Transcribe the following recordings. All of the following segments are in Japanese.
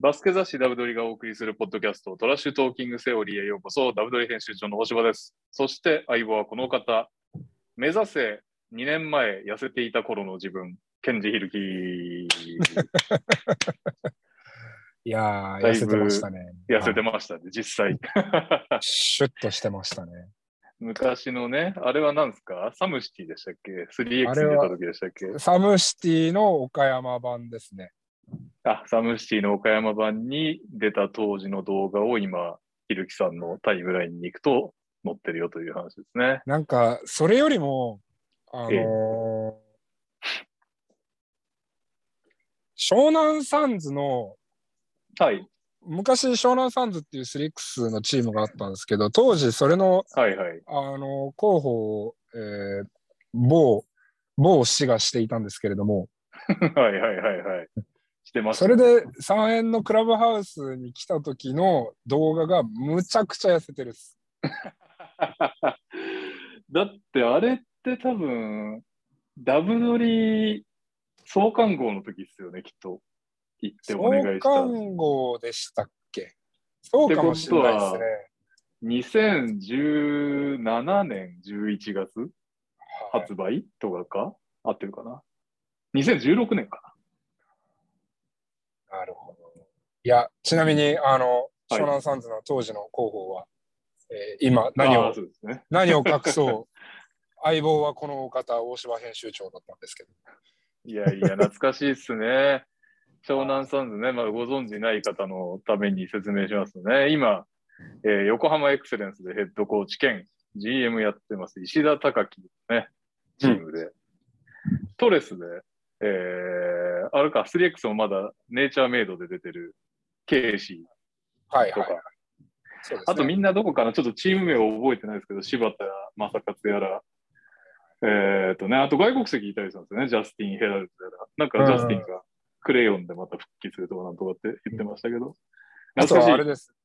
バスケ雑誌ダブドリがお送りするポッドキャスト、トラッシュトーキングセオリーへようこそ、ダブドリ編集長の大柴です。そして相棒はこの方、目指せ2年前痩せていた頃の自分、ケンジヒルキ いやー、痩せてましたね。痩せてはいましたね、実際。シュッとしてましたね。昔のね、あれは何ですか？サムシティでしたっけ ?3X に出た時でしたっけ？ SOMECITY の岡山版ですね。あ、 SOMECITY の岡山版に出た当時の動画を今、ひるきさんのタイムラインに行くと載ってるよという話ですね。なんか、それよりも、あのええー湘南サンズの、はい。昔湘南サンズっていう 3X のチームがあったんですけど、当時それの、はいはい。あの候補を、えー某、某氏がしていたんですけれども、はいはいはいはい。してましたそれで3円のクラブハウスに来た時の動画がむちゃくちゃ痩せてるっす。だってあれって多分、ダブドリ創刊号の時ですよね、きっと。行ってお願いした。創刊号でしたっけそうかもしれないですね。2017年11月？はい発売とかか？合ってるかな ?2016 年かなるほど。いや、ちなみに、あの、はい湘南サンズの当時の広報は、えー今な。何をね。何を隠そう、相棒はこのお方、大柴編集長だったんですけど。いやいや、懐かしいっすね。湘南サンズね、まだご存知ない方のために説明しますとね、今、えー横浜エクセレンスでヘッドコーチ兼 GM やってます、石田隆樹ね、チームで。トレスで、えー、あれか、3X もまだネイチャーメイドで出てるケイシはいはい。ーとか、そうですねあとみんなどこかな、ちょっとチーム名を覚えてないですけど、柴田正勝やら、えっ、とね、あと外国籍いたりするんですよね、ジャスティン・ヘラルドやら。なんかジャスティンがクレヨンでまた復帰するとかなんとかって言ってましたけど。あと懐かしい。はあれです。はい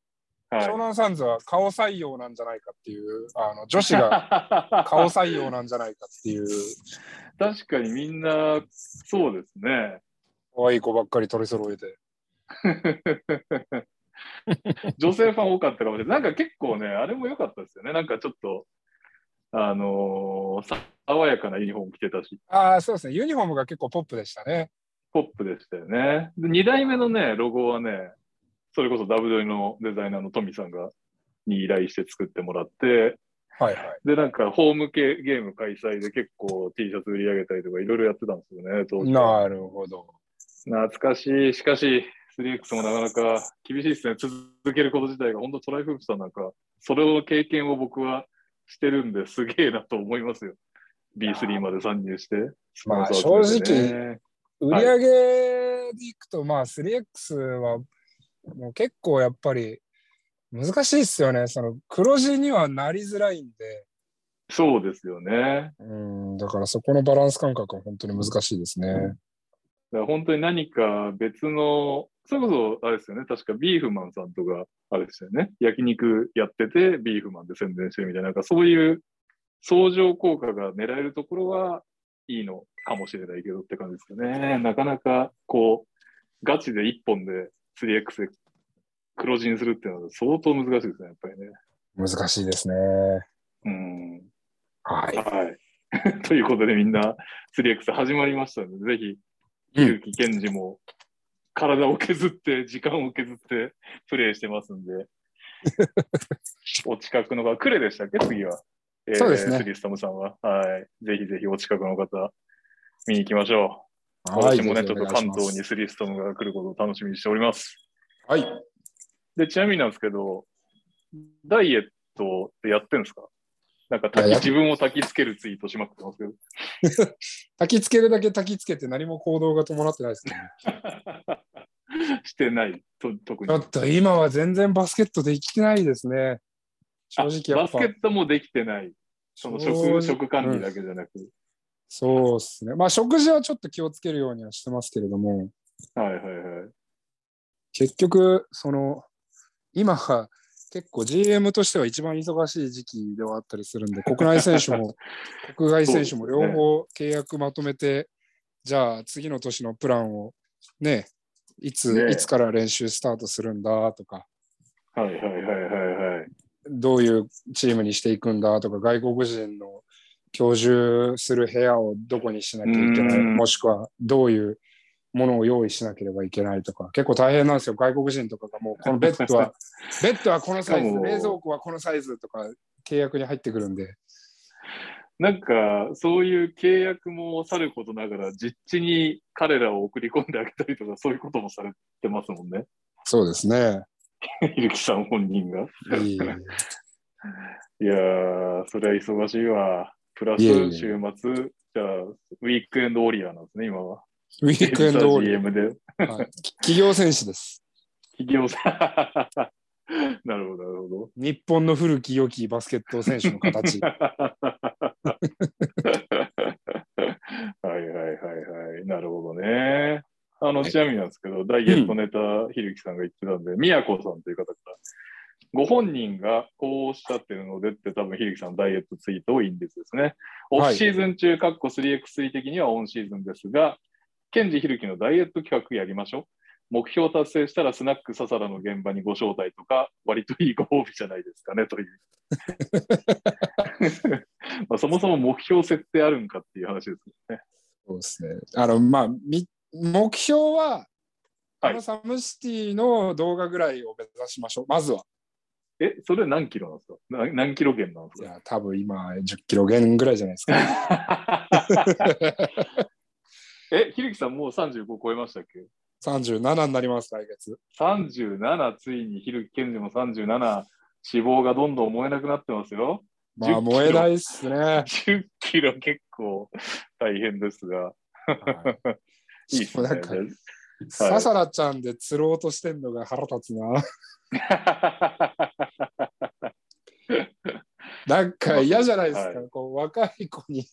湘南サンズは顔採用なんじゃないかっていう、あの女子が 顔採用なんじゃないかっていう、確かにみんな、そうですね。可愛い子ばっかり取り揃えて。女性ファン多かったかもしれない。なんか結構ね、あれも良かったですよね。なんかちょっと、あのー爽やかなユニフォーム着てたし、ああ、そうですね。ユニフォームが結構ポップでしたね。ポップでしたよね。で2代目のね、ロゴはね、それこそダブドリのデザイナーのトミさんが、に依頼して作ってもらって、はいはい。で、なんかホーム系ゲーム開催で結構 T シャツ売り上げたりとかいろいろやってたんですよね、当時は。なるほど。懐かしい。しかし、3X もなかなか厳しいですね。続けること自体が、本当トライフープさんなんか、それを経験を僕はしてるんですげえなと思いますよ。B3 まで参入して。まあスポンサー集めてね売り上げでいくと、まあ 3X はもう結構やっぱり難しいっすよね。その黒字にはなりづらいんで、そうですよね。うん、だからそこのバランス感覚は本当に難しいですね。だから本当に何か別の、それこそあれですよね、確かビーフマンさんとか、あれですよね、焼肉やってて、ビーフマンで宣伝してるみたいな、なんかそういう相乗効果が狙えるところはいいのかもしれないけどって感じですよね。なかなかこう、ガチで一本で 3X で黒字にするっていうのは相当難しいですね、やっぱりね。難しいですね。うん。はい。はい。ということでみんな 3X 始まりましたので、ぜひ、うん勇気健二も体を削って、時間を削ってプレイしてますんで、お近くのが、クレでしたっけ？次は。えーそうですねスリストムさんは。はい。ぜひぜひお近くの方、見に行きましょう。はい私もね、ちょっと関東にスリストムが来ることを楽しみにしております。はい。で、ちなみになんですけど、ダイエットってやってんですか？なんか自分を焚きつけるツイートしまくってますけど。焚きつけるだけ焚きつけて何も行動が伴ってないですね。してないと、特に。ちょっと今は全然バスケットできてないですね。正あ直バスケ。ットもできてない。その正食直食管理だけじゃなく。そうですね。まあ食事はちょっと気をつけるようにはしてますけれども、はいはいはい。結局、その、今は結構 GM としては一番忙しい時期ではあったりするんで、国内選手も 国外選手も両方契約まとめて、じゃあ次の年のプランをね、いつ、ね。いつから練習スタートするんだとか、はいはいはいはいはい。どういうチームにしていくんだとか、外国人の居住する部屋をどこにしなきゃいけない、うん。もしくはどういうものを用意しなければいけないとか、結構大変なんですよ、外国人とかがもう、このベッドは、ベッドはこのサイズ、冷蔵庫はこのサイズとか、契約に入ってくるんで、なんか、そういう契約もさることながら、実地に彼らを送り込んであげたりとか、そういうこともされてますもんね。そうですね。ひるきさん本人が。いい いやー、それは忙しいわ。プラスいえいえ週末、じゃあ、ウィークエンドウォリアーなんですね、今は。ウィークエンドオール、GM で。はい企業選手です。企業さん。なるほど、なるほど。日本の古き良きバスケット選手の形。はいはいはいはい。なるほどね。あの、はいちなみになんですけど、ダイエットネタ、ひるきさんが言ってたんで、みやこさんという方から、ご本人がこうおっしゃってるのでって多分ひるきさんダイエットツイートをインディスですね。オフシーズン中、かっこ 3x3 的にはオンシーズンですが、ケンジひるきのダイエット企画やりましょう。目標達成したらスナックササラの現場にご招待とか、割といいご褒美じゃないですかねという。まあそもそも目標設定あるんかっていう話ですよね。そうですね。あの、まあ、み目標は、はいあのサムシティの動画ぐらいを目指しましょう。まずは。え、それ何キロなんですか？な何キロ減なんですか？いや、多分今、10キロ減ぐらいじゃないですか。え、ひるきさんもう35超えましたっけ？37になります、来月。?37、ついにひるきけんじも37、脂肪がどんどん燃えなくなってますよ。まあ、10燃えないっすね。10キロ結構大変ですが。はい いいっすね。なんかササラちゃんで釣ろうとしてんのが腹立つな。なんか嫌じゃないですか。はこう若い子に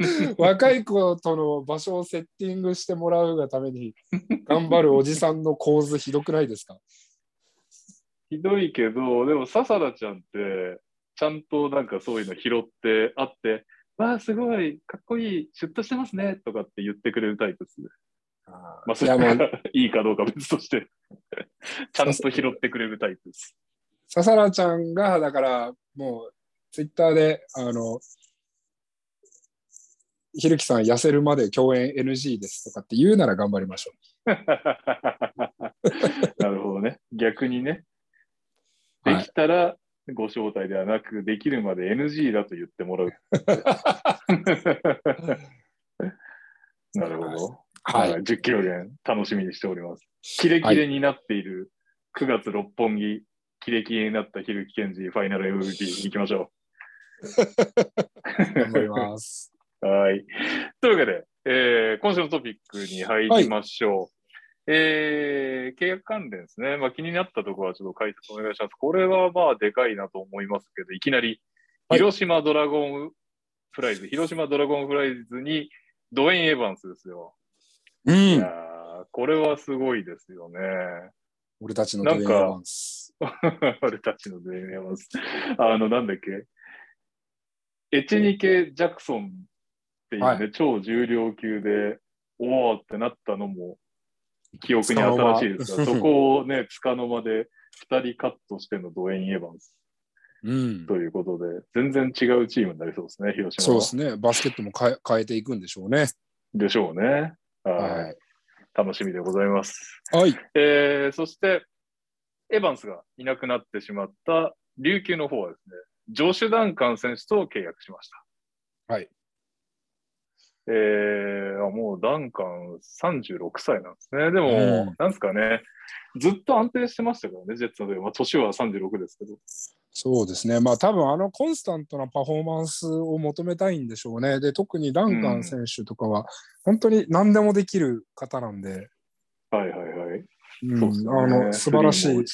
若い子との場所をセッティングしてもらうがために頑張るおじさんの構図ひどくないですか？ひどいけど、でも、ササラちゃんって、ちゃんとなんかそういうの拾ってあって、わあ、すごい、かっこいい、シュッとしてますね、とかって言ってくれるタイプですね。まあ、それがいいかどうか別として、ちゃんと拾ってくれるタイプです。ササラちゃんがだからもうツイッターであのひるきさん痩せるまで共演 NG ですとかって言うなら頑張りましょ なるほどね。逆にね。ではいきたらご招待ではなく、できるまで NG だと言ってもらう。なるほど。う。はい。10キロ減、楽しみにしております。キレキレになっている9月六本木、キレキレになったひるきけんじファイナル MVP 行きましょ 頑張ります。う。はい。というわけで、えー今週のトピックに入りましょう。えー契約関連ですね。まあ、気になったところはちょっと解説お願いします。これはまあでかいなと思いますけど、いきなりはい広島ドラゴンフライズ、広島ドラゴンフライズにドウェイン・エヴァンスですよ。ういやん。ーこれはすごいですよね。俺たちのドウェイン・エヴァンス。俺たちのドウェイン・エヴァンス。あの、なんだっけ？エチニケ・ジャクソンっていうね、は超重量級で、おーってなったのも記憶に新しいですが、そこをね、つかの間で2人カットしてのドウェイン・エヴァンスうん。ということで、全然違うチームになりそうですね、広島は。そうですね。バスケットも変え変えていくんでしょうね。でしょうね。はいはい。楽しみでございます。はい。えーそして、エヴァンスがいなくなってしまった琉球の方はですね、ジョシュ・ダンカン選手と契約しました。はい。えー、あもうダンカン36歳なんですね。でも、うんなんですかね、ずっと安定してましたからね、ジェッツので、まあ、年は36ですけど。そうですね。まあ多分あのコンスタントなパフォーマンスを求めたいんでしょうね。で、特にダンカン選手とかは本当に何でもできる方なんで、はいはいはい。うんねあの素晴らしい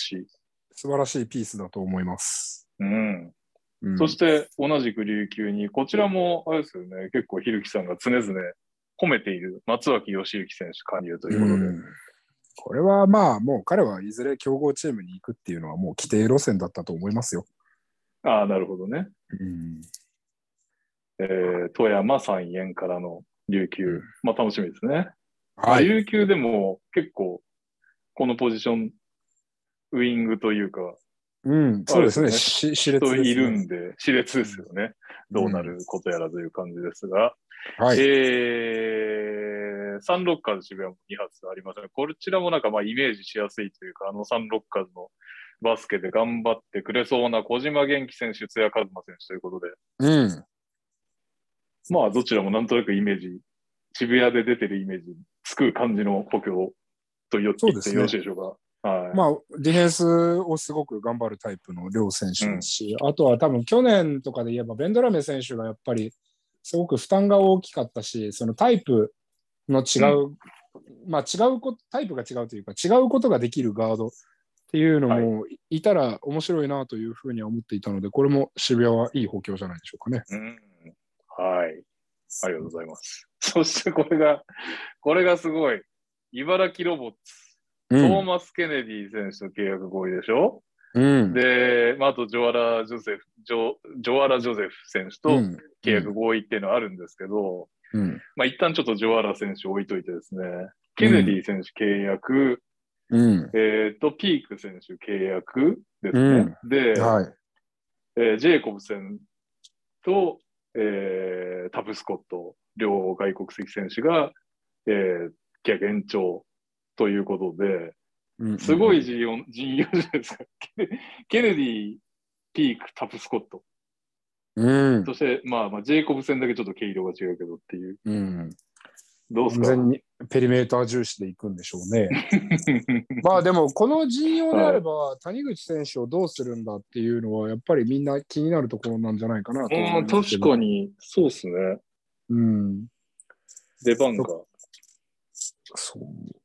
素晴らしいピースだと思います。うん。うんそして、同じく琉球に、こちらも、あれですよね、結構、ひるきさんが常々褒めている松脇義行選手加入ということで。うんこれはまあもう彼はいずれ強豪チームに行くっていうのはもう規定路線だったと思いますよ。ああ、なるほどね。うん、えー、富山三円からの琉球、うんまあ楽しみですね。まあはい。琉球でも結構このポジション、ウイングというか、うん、そうですね。し熾烈ですね人いるんで、熾烈ですよね。どうなることやらという感じですが、はい。えー、サンロッカーズ渋谷も2発ありますね。こちらもなんかまあイメージしやすいというか、あのサンロッカーズのバスケで頑張ってくれそうな小島元気選手、津谷和馬選手ということで、うん。まあどちらもなんとなくイメージ、渋谷で出てるイメージつく感じの補強と言ってよろしいでしょうか。はい。まあ、ディフェンスをすごく頑張るタイプの両選手ですし、あとは多分去年とかで言えば、ベンドラメ選手がやっぱりすごく負担が大きかったし、そのタイプの違う、まあ違うこタイプが違うというか、違うことができるガードっていうのもいたら面白いなというふうには思っていたので、これも渋谷はいい補強じゃないでしょうかね。うんはい。ありがとうございます。そしてこれが、これがすごい。茨城ロボッツ、うトーマス・ケネディ選手と契約合意でしょ、うん。で、まあ、あとジョアラ・ジョセフ、ジョジョアラ・ジョゼフ選手とうん契約合意っていうのはあるんですけど、うん。まあ、一旦ちょっとジョアラ選手置いといてですね、ケネディ選手契約、うん。えっ、と、ピーク選手契約ですね。で、はい。えージェイコブセンと、えータブスコット、両外国籍選手が、えー、契約延長ということで、うんすごい陣容陣容じゃないですか。ケネディ、ピーク、タブスコット。うん。そして、まあ、まあ、ジェイコブ戦だけちょっと毛色が違うけどっていう。うん。どうですか？完全にペリメーター重視でいくんでしょうね。まあでも、この陣容であれば、谷口選手をどうするんだっていうのは、やっぱりみんな気になるところなんじゃないかなと思いうん、ます。確かに、そうですね。うん。出番が。そう。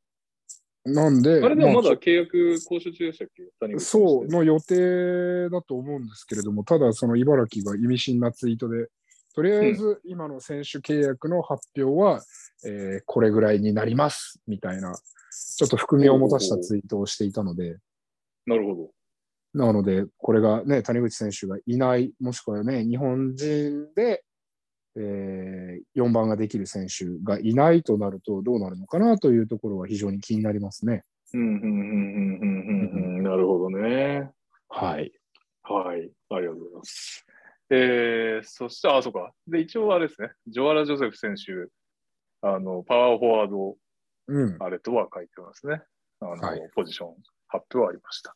なんで、あれでもまだあ契約交渉中でしたっけ？そうの予定だと思うんですけれども、ただその茨城が意味深なツイートで、とりあえず今の選手契約の発表は、えーこれぐらいになりますみたいな、ちょっと含みを持たしたツイートをしていたので、なるほど。なので、これがね、谷口選手がいない、もしくはね、日本人で、え4番ができる選手がいないとなると、どうなるのかなというところは非常に気になりますね。うん、うん、うん、うん、うん、うん。なるほどね。はい。はい。ありがとうございます。えー、そして、あ、そうか。で、一応あれですね。ジョアラ・ジョセフ選手、あの、パワーフォワード、うん。あれとは書いてますね。あの、はいポジション発表はありました。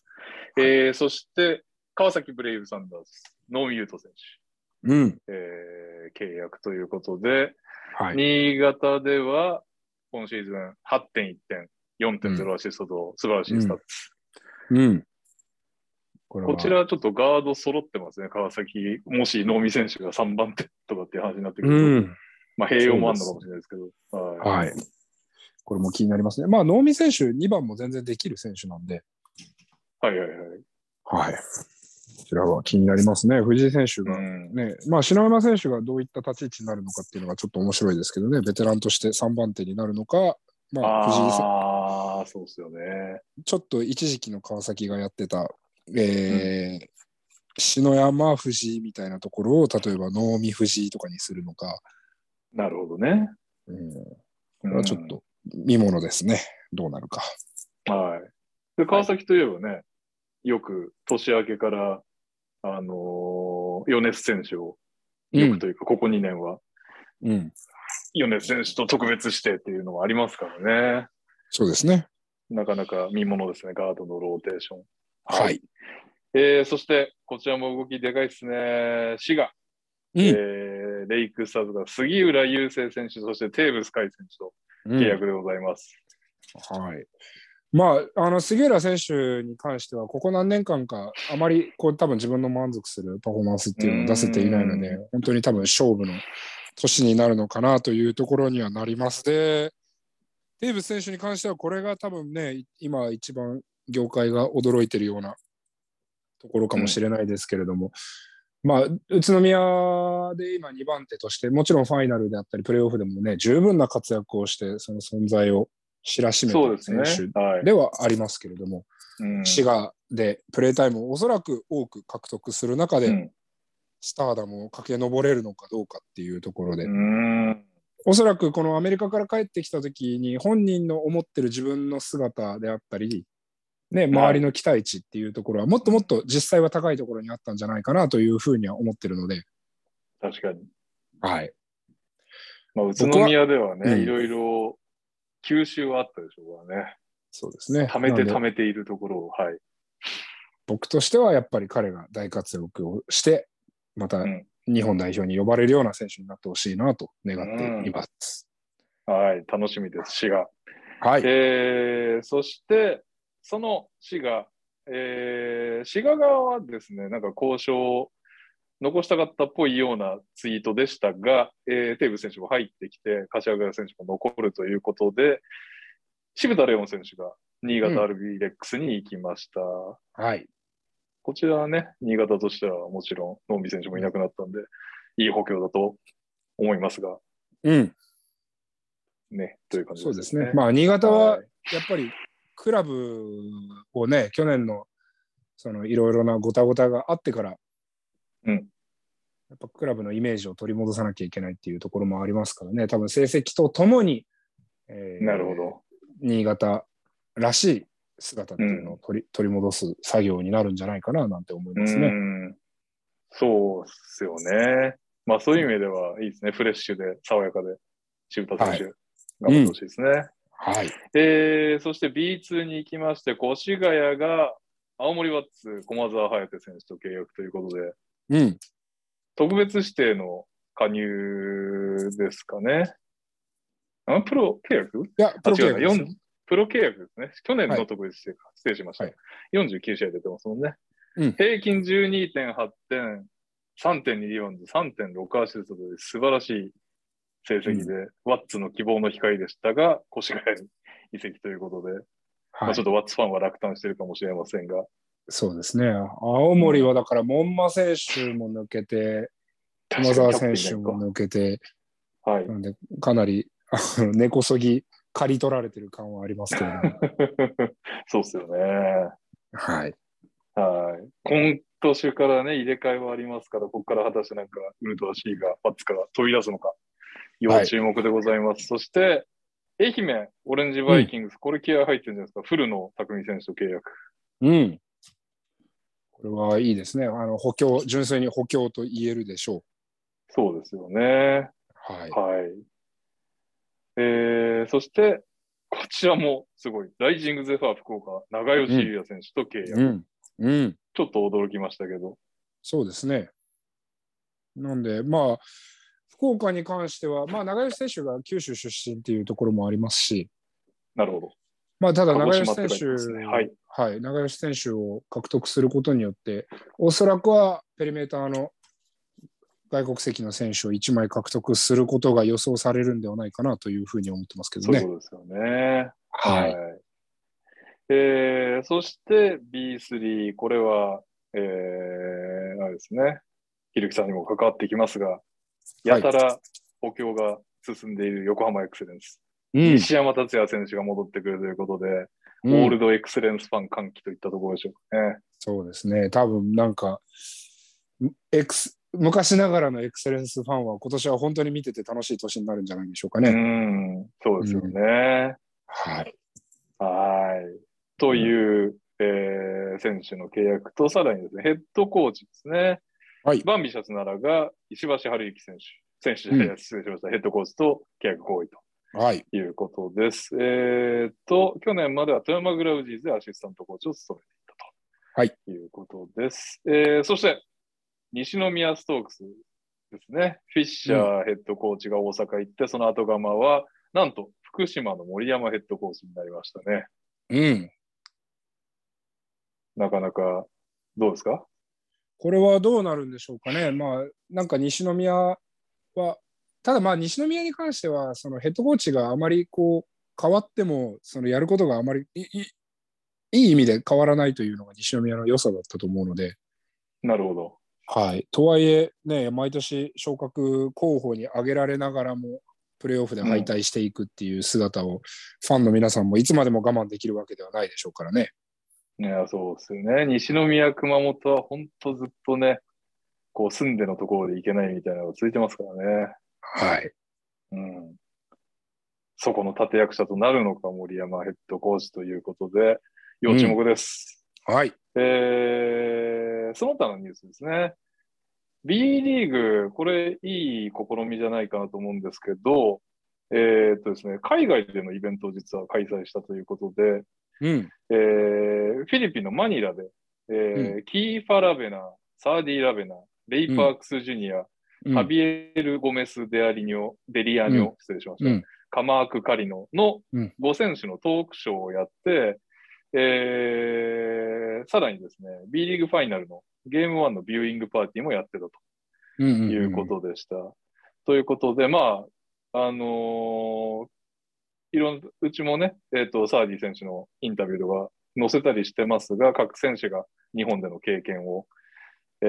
えー、そして、川崎ブレイブサンダース、ノーミュート選手、うん。えー、契約ということで、はい。新潟では、今シーズン8.1点、4.0アシストと素晴らしいスタッツ。うん。これはこちらちょっとガード揃ってますね、川崎。もし納見選手が3番手とかっていう話になってくうると、ん。まあ併用もあるのかもしれないですけど。はい。はい。これも気になりますね。まあ、納見選手、2番も全然できる選手なんで、はいはいはい。はい。こちらは気になりますね。藤井選手が。うん。ね、まあ、篠山選手がどういった立ち位置になるのかっていうのがちょっと面白いですけどね、ベテランとして3番手になるのか、まあ、藤井選ああ、そうですよね。ちょっと一時期の川崎がやってた、えー篠山藤井みたいなところを、例えば能見藤井とかにするのか、なるほどね。うん、ここれはちょっと見ものですね。どうなるか。はい。で、川崎といえばね、よく年明けから、あのー、米津選手を、よくというか、ここ2年は、うん。米津選手と特別してっていうのもありますからね。そうですね。なかなか見ものですね、ガードのローテーション。はい。えー、そして、こちらも動きでかいですね。滋賀、うんえーレイクスターズが杉浦雄星選手、そしてテーブス海選手とうん契約でございます。はい。まあ、あの杉浦選手に関しては、ここ何年間か、あまりこう多分自分の満足するパフォーマンスっていうのを出せていないのでう、本当に多分勝負の年になるのかなというところにはなります。で、テーブス選手に関しては、これが多分ね、今一番業界が驚いてるようなところかもしれないですけれども、まあ、宇都宮で今2番手として、もちろんファイナルであったり、プレーオフでもね、十分な活躍をして、その存在を知らしめた選ね。手はい。ではありますけれども、うん滋賀でプレータイムをおそらく多く獲得する中で、うんスターダムを駆け上れるのかどうかっていうところで、うんおそらくこのアメリカから帰ってきた時に本人の思ってる自分の姿であったり、ね、周りの期待値っていうところはもっともっと実際は高いところにあったんじゃないかなというふうには思ってるので。確かに。はい。まあ、宇都宮ではね、うんいろいろ吸収はあったでしょうからね。そうですね。貯めて貯めているところを、はい。僕としてはやっぱり彼が大活躍をして、またうん日本代表に呼ばれるような選手になってほしいなと願っています。はい、楽しみです、滋賀。はい。えーそして、その滋賀、えー滋賀側はですね、なんか交渉を残したかったっぽいようなツイートでしたが、えーテーブス選手も入ってきて、柏倉選手も残るということで、渋田レオン選手が新潟アルビレックスに行きました。はい。こちらはね、新潟としてはもちろん、ノンビ選手もいなくなったんで、いい補強だと思いますが、うん。ね、という感じそうですね。まあ、新潟ははいやっぱりクラブをね、去年のそのいろいろなごたごたがあってから、うんやっぱクラブのイメージを取り戻さなきゃいけないっていうところもありますからね、多分成績とともに、えーなるほど。新潟らしい姿っていうのを取り,、取り戻す作業になるんじゃないかななんて思いますね。うんそうっすよね。まあそういう意味ではいいですね。フレッシュで爽やかで、渋田選手、は頑張ってほしいですね。はい。えーそして B2 に行きまして、越谷が青森ワッツ駒澤颯選手と契約ということで、うん。特別指定の加入ですかね。あプロ契約？いや、プロ契違うな約ですよ4プロ契約ですね。去年はいの特別指定か。失礼しました。はい49試合出てますもんね。うん平均12.8点、3.2リバウンド、3.6アシストという素晴らしい成績で、ワッツの希望の光でしたが、越谷に移籍ということで、まはいあちょっとワッツファンは落胆してるかもしれませんが、そうですね。青森はだから、門馬選手も抜けて、駒澤選手も抜けて、はい。なんで、かなり根こそぎ刈り取られてる感はありますけれども。そうっすよね。はい。はい。今年からね、入れ替えはありますから、ここから果たしてなんか、ウルトラ C がパッツから飛び出すのか、要注目でございます。そして、愛媛、オレンジバイキングス、これ気合入ってるんじゃないですか、古野匠選手と契約。うん。これはいいですね。あの補強、純粋に補強と言えるでしょそうですよね。う。はい。はい。えー、そして、こちらもすごい、ライジングゼファー福岡、長吉優也選手と契約。うん。うん。ちょっと驚きましたけど。そうですね。なんで、まあ、福岡に関しては、まあ、長吉選手が九州出身っていうところもありますし、なるほど。まあ、ただ鹿長吉選手、ねはいはい、長吉選手を獲得することによって、おそらくはペリメーターの外国籍の選手を1枚獲得することが予想されるんではないかなというふうに思ってますけどね。そうですよね。はい。えー、そして B3、これは、えー、あれですね。ひるきさんにも関わってきますが、やたら補強が進んでいる横浜エクセレンス。うん西山達也選手が戻ってくるということで、うんオールドエクセレンスファン歓喜といったところでしょうかね。そうですね。多分なんか、エクス昔ながらのエクセレンスファンは今年は本当に見てて楽しい年になるんじゃないでしょうかうね。ん、そうですよね。はい。はい。という、えー選手の契約と、さらにですね、ヘッドコーチですね。はいバンビシャスならが石橋春之選手、選手、うん失礼しました、ヘッドコーチと契約合意とはい。いうことです。えー、と、去年までは富山グラウジーズでアシスタントコーチを務めていたと、はい、いうことです。えー、そして、西宮ストークスですね。フィッシャーヘッドコーチが大阪行って、その後釜は、なんと福島の森山ヘッドコーチになりましたね。うん。なかなか、どうですか？これはどうなるんでしょうかね。まあ、なんか西宮は、ただまあ西宮に関しては、そのヘッドコーチがあまりこう変わっても、そのやることがあまりいいいい意味で変わらないというのが西宮の良さだったと思うので、なるほど。はい。とはいえ、ね、毎年昇格候補に挙げられながらも、プレーオフで敗退していくっていう姿を、ファンの皆さんもいつまでも我慢できるわけではないでしょうからね。いや、そうですよね。西宮、熊本は本当ずっとね、こう住んでのところで行けないみたいなのが続いてますからね。はい。うん。そこの立役者となるのか、森山ヘッドコーチということで、要注目です。はい。えーその他のニュースですね。B リーグ、これいい試みじゃないかなと思うんですけど、えーっとですね、海外でのイベントを実は開催したということで、うん。えーフィリピンのマニラで、えーキーファ・ラベナ、サーディ・ラベナ、レイ・パークス・ジュニア、うんハビエル・ゴメス・デアリニョ、デリアニョ、うん。失礼しました、うん。カマーク・カリノのうん。5選手のトークショーをやって、えーさらにですね、B リーグファイナルのゲーム1のビューイングパーティーもやってたと。いうことでした。ということで、まあ、あのーいろんうちもね、えっ、と、サーディ選手のインタビューとか載せたりしてますが、各選手が日本での経験を、え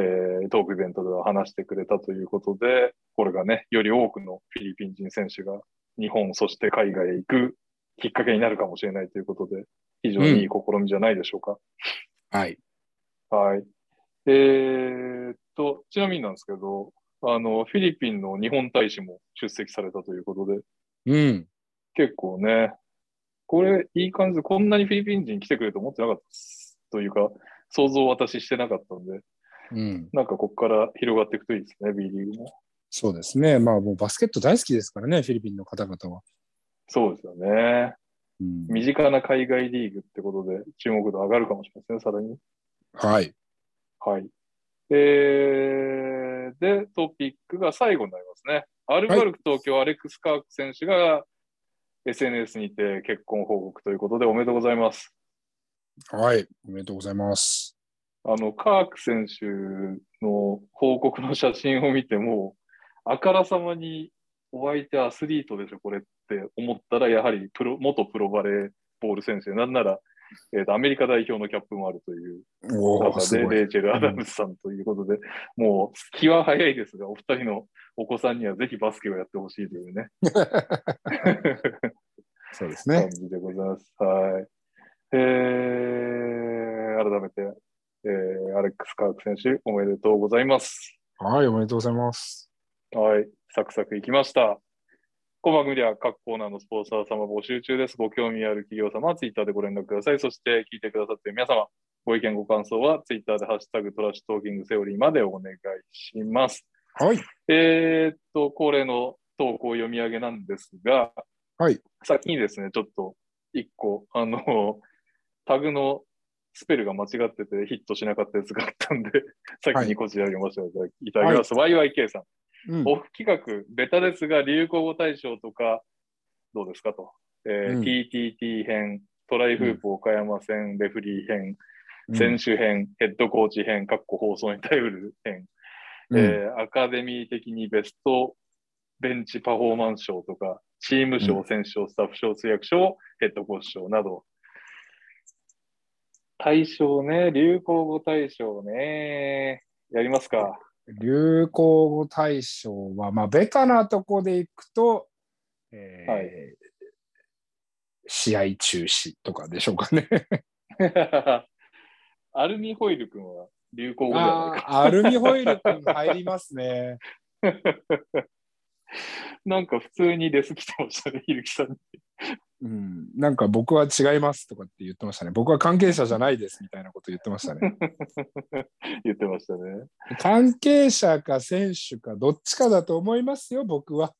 ートークイベントでは話してくれたということで、これがね、より多くのフィリピン人選手が日本、そして海外へ行くきっかけになるかもしれないということで、非常にいい試みじゃないでしょうか。はい。はい。えーっと、ちなみになんですけど、あの、フィリピンの日本大使も出席されたということで、うん。結構ね、これいい感じで、こんなにフィリピン人来てくれると思ってなかったです。というか、想像私してなかったんで、うん。なんかここから広がっていくといいですね、B リーグも。そうですね。まあもうバスケット大好きですからね、フィリピンの方々は。そうですよね。うん身近な海外リーグってことで注目度上がるかもしれませんね、さらに。はい。はい。えー、で、トピックが最後になりますね。アルバルク東京、アレックス・カーク選手が SNS にて結婚報告ということでおめでとうございます。はい。おめでとうございます。あの、カーク選手の報告の写真を見ても、あからさまにお相手アスリートでしょ、これって思ったら、やはりプロ元プロバレーボール選手で、なんなら、えーとアメリカ代表のキャップもあるという方で。レイチェル・アダムスさんということで、もう気は早いですが、お二人のお子さんにはぜひバスケをやってほしいというね、そうですね感。じでございます。はい。えー、改めて、えーアレックス・カーク選手、おめでとうございます。はい、おめでとうございます。はい、サクサクいきました。この番組では各コーナーのスポンサー様募集中です。ご興味ある企業様はツイッターでご連絡ください。そして聞いてくださっている皆様、ご意見ご感想はツイッターでハッシュタグトラッシュトーキングセオリーまでお願いします。はい。えーっと、恒例の投稿読み上げなんですが、はい。先にですね、ちょっと一個、あの、タグのスペルが間違っててヒットしなかったやつがあったんで、先にこちら読ませていただきます。YYK さん。うん。オフ企画、ベタですが流行語大賞とか、どうですかと。えーうん。TTT 編、トライフープ岡山戦、レフリー編、うん。選手編、ヘッドコーチ編、かっこ放送に頼る編、うん。えーアカデミー的にベストベンチパフォーマンス賞とか、チーム賞、選手賞、スタッフ賞、通訳賞、ヘッドコーチ賞など、大賞ね、流行語大賞ね、やりますか。流行語大賞は、まあ、ベタなとこでいくと、えーはい試合中止とかでしょうかね。アルミホイル君は流行語じゃないか。アルミホイル君入りますね。なんか普通にレス来てましたね、ひるきさんに。うん、なんか僕は違いますとかって言ってましたね。僕は関係者じゃないですみたいなこと言ってましたね。言ってましたね。関係者か選手かどっちかだと思いますよ、僕は。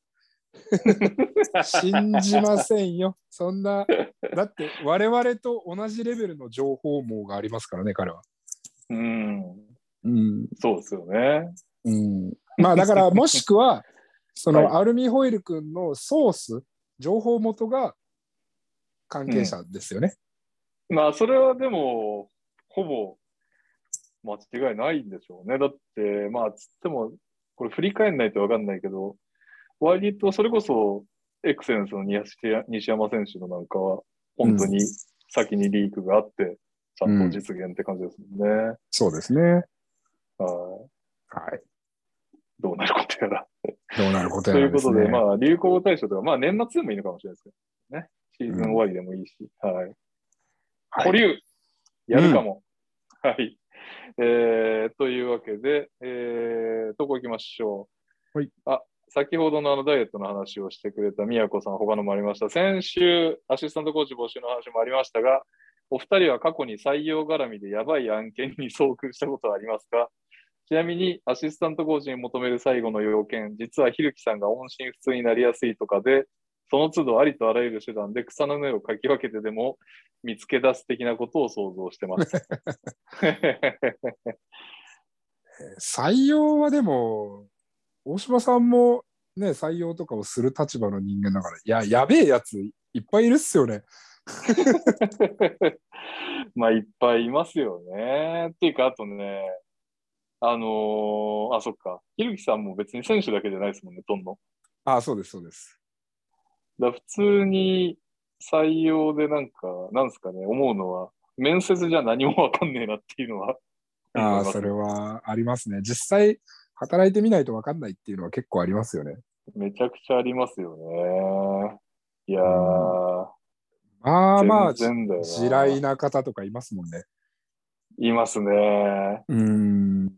信じませんよ。そんな、だって我々と同じレベルの情報網がありますからね、彼は。うん、うん。そうですよね。うん、まあだからもしくは、そのはアルミホイル君のソース、情報元が関係者ですよね。まあ、それはでも、ほぼ間違いないんでしょうね。だって、まあ、つっても、これ振り返んないとわかんないけど、割とそれこそ、エクセレンスの西西山選手のなんかは、本当に先にリークがあって、ちゃんと実現って感じですもんね。そうですね。はい。はい。どうなることやら。どうなることとやらね。いうことで、まあ、流行語大賞とか、まあ、年末でもいいのかもしれないですけどね。シーズン終わりでもいいし、はい。はい保留、やるかも。はい。えー、というわけで、えー、どこ行きましょう？はい。あ、先ほどのあのダイエットの話をしてくれた宮子さん、他のもありました。先週、アシスタントコーチ募集の話もありましたが、お二人は過去に採用絡みでやばい案件に遭遇したことはありますか？ちなみに、アシスタントコーチに求める最後の要件、実はひるきさんが音信不通になりやすいとかで、その都度ありとあらゆる手段で草の根をかき分けてでも見つけ出す的なことを想像してます。採用はでも、大島さんもね、採用とかをする立場の人間だから、いや、やべえやついっぱいいるっすよね。まあ、いっぱいいますよね。っていうか、あとね、あのーあ、そっか。ひるきさんも別に選手だけじゃないですもんね、とんの。ああ、そうです、そうです。だ普通に採用でなんか、なんすかね、思うのは、面接じゃ何もわかんねえなっていうのは。ああ、それはありますね。実際、働いてみないと分かんないっていうのは結構ありますよね。めちゃくちゃありますよね。いやー、まあまあ、全然だよな地雷な方とかいますもんね。いますね。うん。も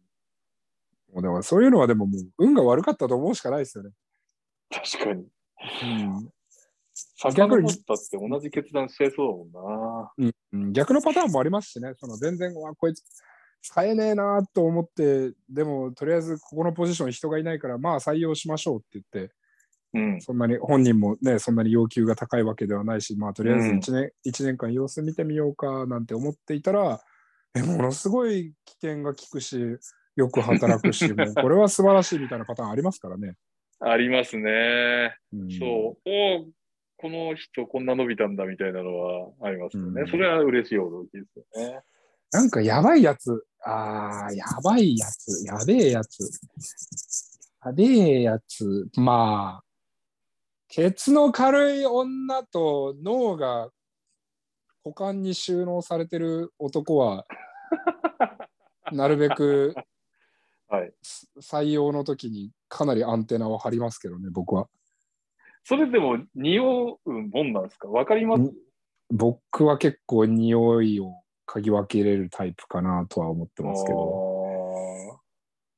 うでもそういうのはでももう運が悪かったと思うしかないですよね。確かに。うん遡ったって同じ決断しちゃいそうだもんな。うん、逆のパターンもありますしね、その全然、わこいつ使えねえなと思って、でもとりあえずここのポジション人がいないから、まあ採用しましょうって言って、うん。そんなに本人もね、そんなに要求が高いわけではないし、まあとりあえずうん1年,、一年間様子見てみようかなんて思っていたら、えものすごい危険が効くし、よく働くし、もうこれは素晴らしいみたいなパターンありますからね。ありますね。うんそう。この人こんな伸びたんだみたいなのはありますよね。うんそれは嬉しい驚きですよね。なんかやばいやつ、ああ、やばいやつ、やべえやつ。やべえやつ、まあ、ケツの軽い女と脳が股間に収納されてる男は、なるべくはい。採用の時にかなりアンテナを張りますけどね、僕は。それでも匂うもんなんですか？わかります？ん僕は結構匂いを嗅ぎ分けれるタイプかなとは思ってますけど。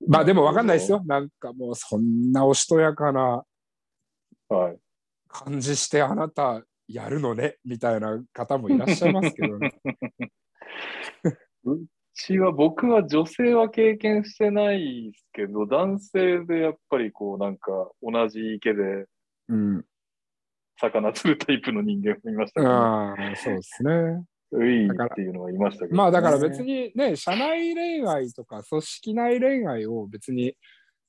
まあでも分かんないですよ。なんかもうそんなおしとやかな。感じしてあなたやるのね？みたいな方もいらっしゃいますけどね。うちは、僕は女性は経験してないですけど、男性でやっぱりこうなんか同じ池でうん。魚釣るタイプの人間もいましたけど、ああ、そうですね。ういっていうのはいましたけど、まあだから別にね、社内恋愛とか組織内恋愛を別に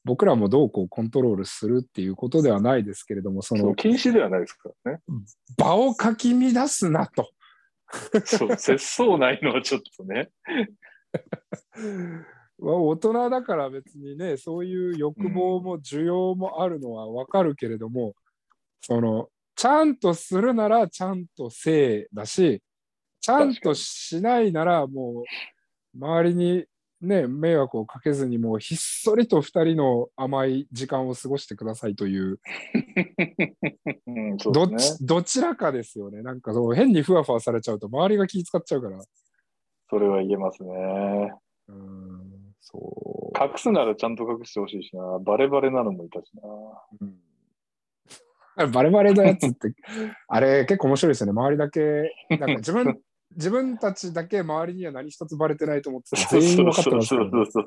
僕らもどうこうコントロールするっていうことではないですけれども、その禁止ではないですからね。場をかき乱すなと。そう、節操ないのはちょっとね。まあ大人だから別にね、そういう欲望も需要もあるのはわかるけれども、その、ちゃんとするならちゃんとせえだし、ちゃんとしないならもう、周りにね、迷惑をかけずにもうひっそりと二人の甘い時間を過ごしてくださいという、うね。ちどちらかですよね。なんかそう変にふわふわされちゃうと周りが気使っちゃうから。それは言えますね。うん、そう。隠すならちゃんと隠してほしいしな。バレバレなのもいたしな。うんバレバレのやつって、あれ結構面白いですよね。周りだけ、なんか自分、自分たちだけ周りには何一つバレてないと思ってたら 全員分かってますから、ね。そ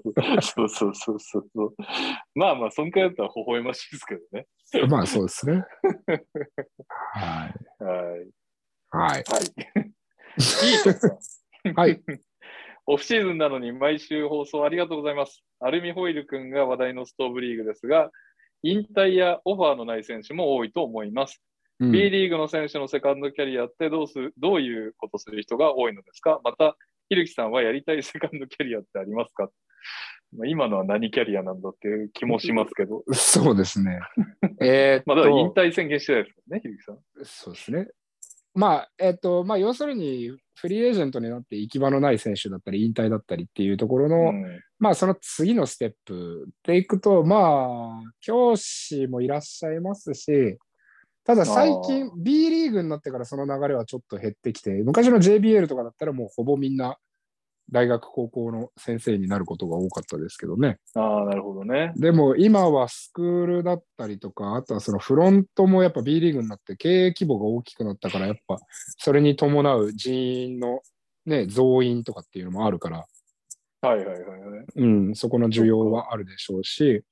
うそうそうそうそう。まあまあ、そんくらいだったら微笑ましいですけどね。まあそうですね。はい。はい。はい。はい。はい。オフシーズンなのに毎週放送ありがとうございます。アルミホイル君が話題のストーブリーグですが、引退やオファーのない選手も多いと思います。うん B リーグの選手のセカンドキャリアってどうするどういうことする人が多いのですか？また、ひるきさんはやりたいセカンドキャリアってありますか？まあ今のは何キャリアなんだっていう気もしますけど、そうですね。えーまあ、だ引退宣言してないですからね、ひるきさん。そうですね。まあ、えっと、まあ、要するに、フリーエージェントになって行き場のない選手だったり、引退だったりっていうところの、うん。まあ、その次のステップでいくと、まあ、教師もいらっしゃいますし、ただ最近あ B リーグになってからその流れはちょっと減ってきて、昔の JBL とかだったらもうほぼみんな大学、高校の先生になることが多かったですけどね。ああ、なるほどね。でも今はスクールだったりとか、あとはそのフロントもやっぱ B リーグになって経営規模が大きくなったから、やっぱそれに伴う人員のね、増員とかっていうのもあるから、はいはいはいはい。うん、そこの需要はあるでしょうし、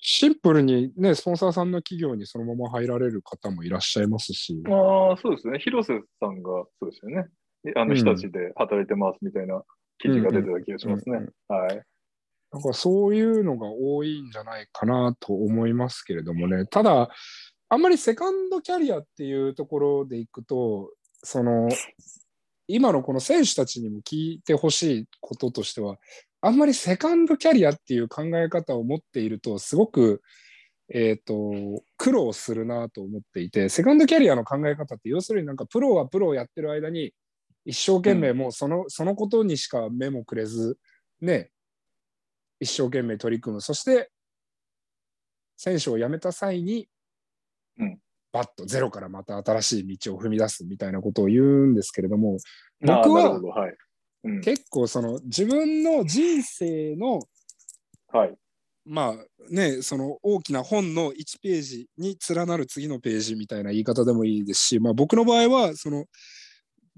シンプルにね、スポンサーさんの企業にそのまま入られる方もいらっしゃいますし、ああ、そうですね。広瀬さんがそうですよね。あの、うん日立で働いてますみたいな記事が出てた気がしますね。はい。なんかそういうのが多いんじゃないかなと思いますけれどもね。ただ、あんまりセカンドキャリアっていうところでいくと、その、今のこの選手たちにも聞いてほしいこととしては、あんまりセカンドキャリアっていう考え方を持っていると、すごく、えっ、と、苦労するなと思っていて、セカンドキャリアの考え方って、要するになんかプロはプロをやってる間に、一生懸命もうその、そのことにしか目もくれず、ね、一生懸命取り組む。そして、選手を辞めた際に、うんバッとゼロからまた新しい道を踏み出すみたいなことを言うんですけれども、僕は。はい。うん。結構その自分の人生のはい。まあねその大きな本の1ページに連なる次のページみたいな言い方でもいいですし、まあ、僕の場合はその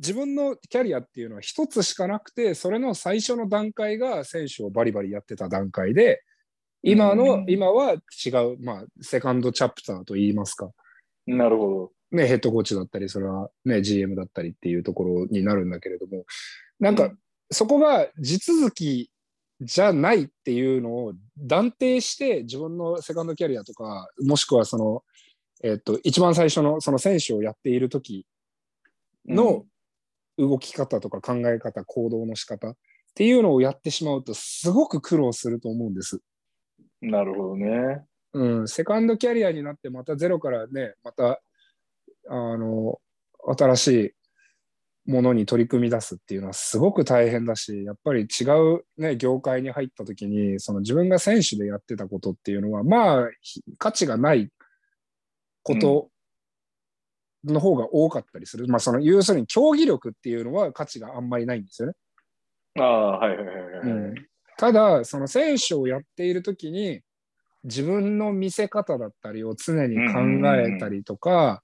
自分のキャリアっていうのは一つしかなくてそれの最初の段階が選手をバリバリやってた段階で今の、うん。今は違う、まあ、セカンドチャプターと言いますか、なるほね、ヘッドコーチだったりそれは、ね、GM だったりっていうところになるんだけれどもなんかうん。そこが地続きじゃないっていうのを断定して自分のセカンドキャリアとかもしくはその、えっと一番最初のその選手をやっている時ど。の動き方とか考え方行動の仕方っていうのをやってしまうとすごく苦労すると思うんです。うんなるほどね。うん、セカンドキャリアになってまたゼロからねまたあの新しいものに取り組み出すっていうのはすごく大変だしやっぱり違う、ね、業界に入った時にその自分が選手でやってたことっていうのはまあひ価値がないことの方が多かったりする、まあその要するに競技力っていうのは価値があんまりないんですよね。ああ、はいはいはいはい。うんただその選手をやっている時に自分の見せ方だったりを常に考えたりとか、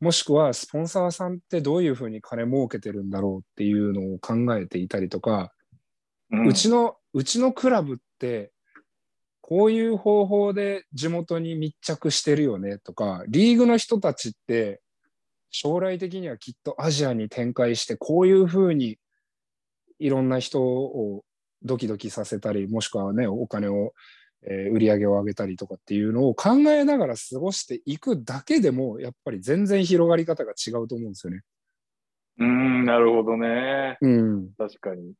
もしくはスポンサーさんってどういうふうに金儲けてるんだろうっていうのを考えていたりとか、うんうちのうちのクラブってこういう方法で地元に密着してるよねとかリーグの人たちって将来的にはきっとアジアに展開してこういうふうにいろんな人をドキドキさせたりもしくはねお金を、えー売り上げを上げたりとかっていうのを考えながら過ごしていくだけでもやっぱり全然広がり方が違うと思うんですよね。うん、なるほどね。うん、確かに。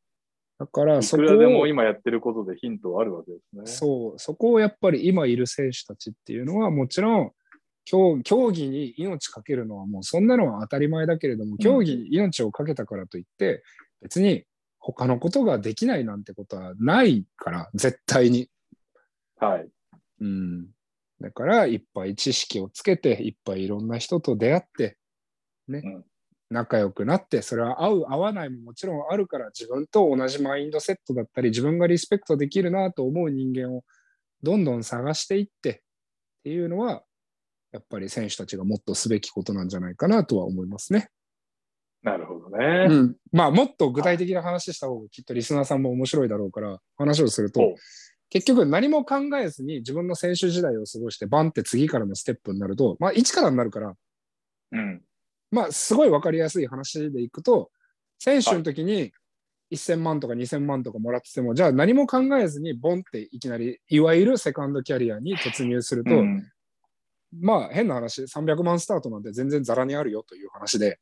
だからいそこくらでもを今やってることでヒントはあるわけですね。そう、そこをやっぱり今いる選手たちっていうのはもちろん競競技に命かけるのはもうそんなのは当たり前だけれども、競技に命をかけたからといって別に他のことができないなんてことはないから、絶対に。はい。うん。だからいっぱい知識をつけて、いっぱいいろんな人と出会って、ね、うん仲良くなって、それは合う合わないももちろんあるから、自分と同じマインドセットだったり、自分がリスペクトできるなと思う人間をどんどん探していってっていうのは、やっぱり選手たちがもっとすべきことなんじゃないかなとは思いますね。なるほどね。うん、まあもっと具体的な話した方がきっとリスナーさんも面白いだろうから話をするとお結局何も考えずに自分の選手時代を過ごしてバンって次からのステップになるとまあ一からになるからうん。まあすごい分かりやすい話でいくと選手の時に1000万とか2000万とかもらっててもじゃあ何も考えずにボンっていきなりいわゆるセカンドキャリアに突入すると、うん。まあ変な話300万スタートなんて全然ザラにあるよという話で。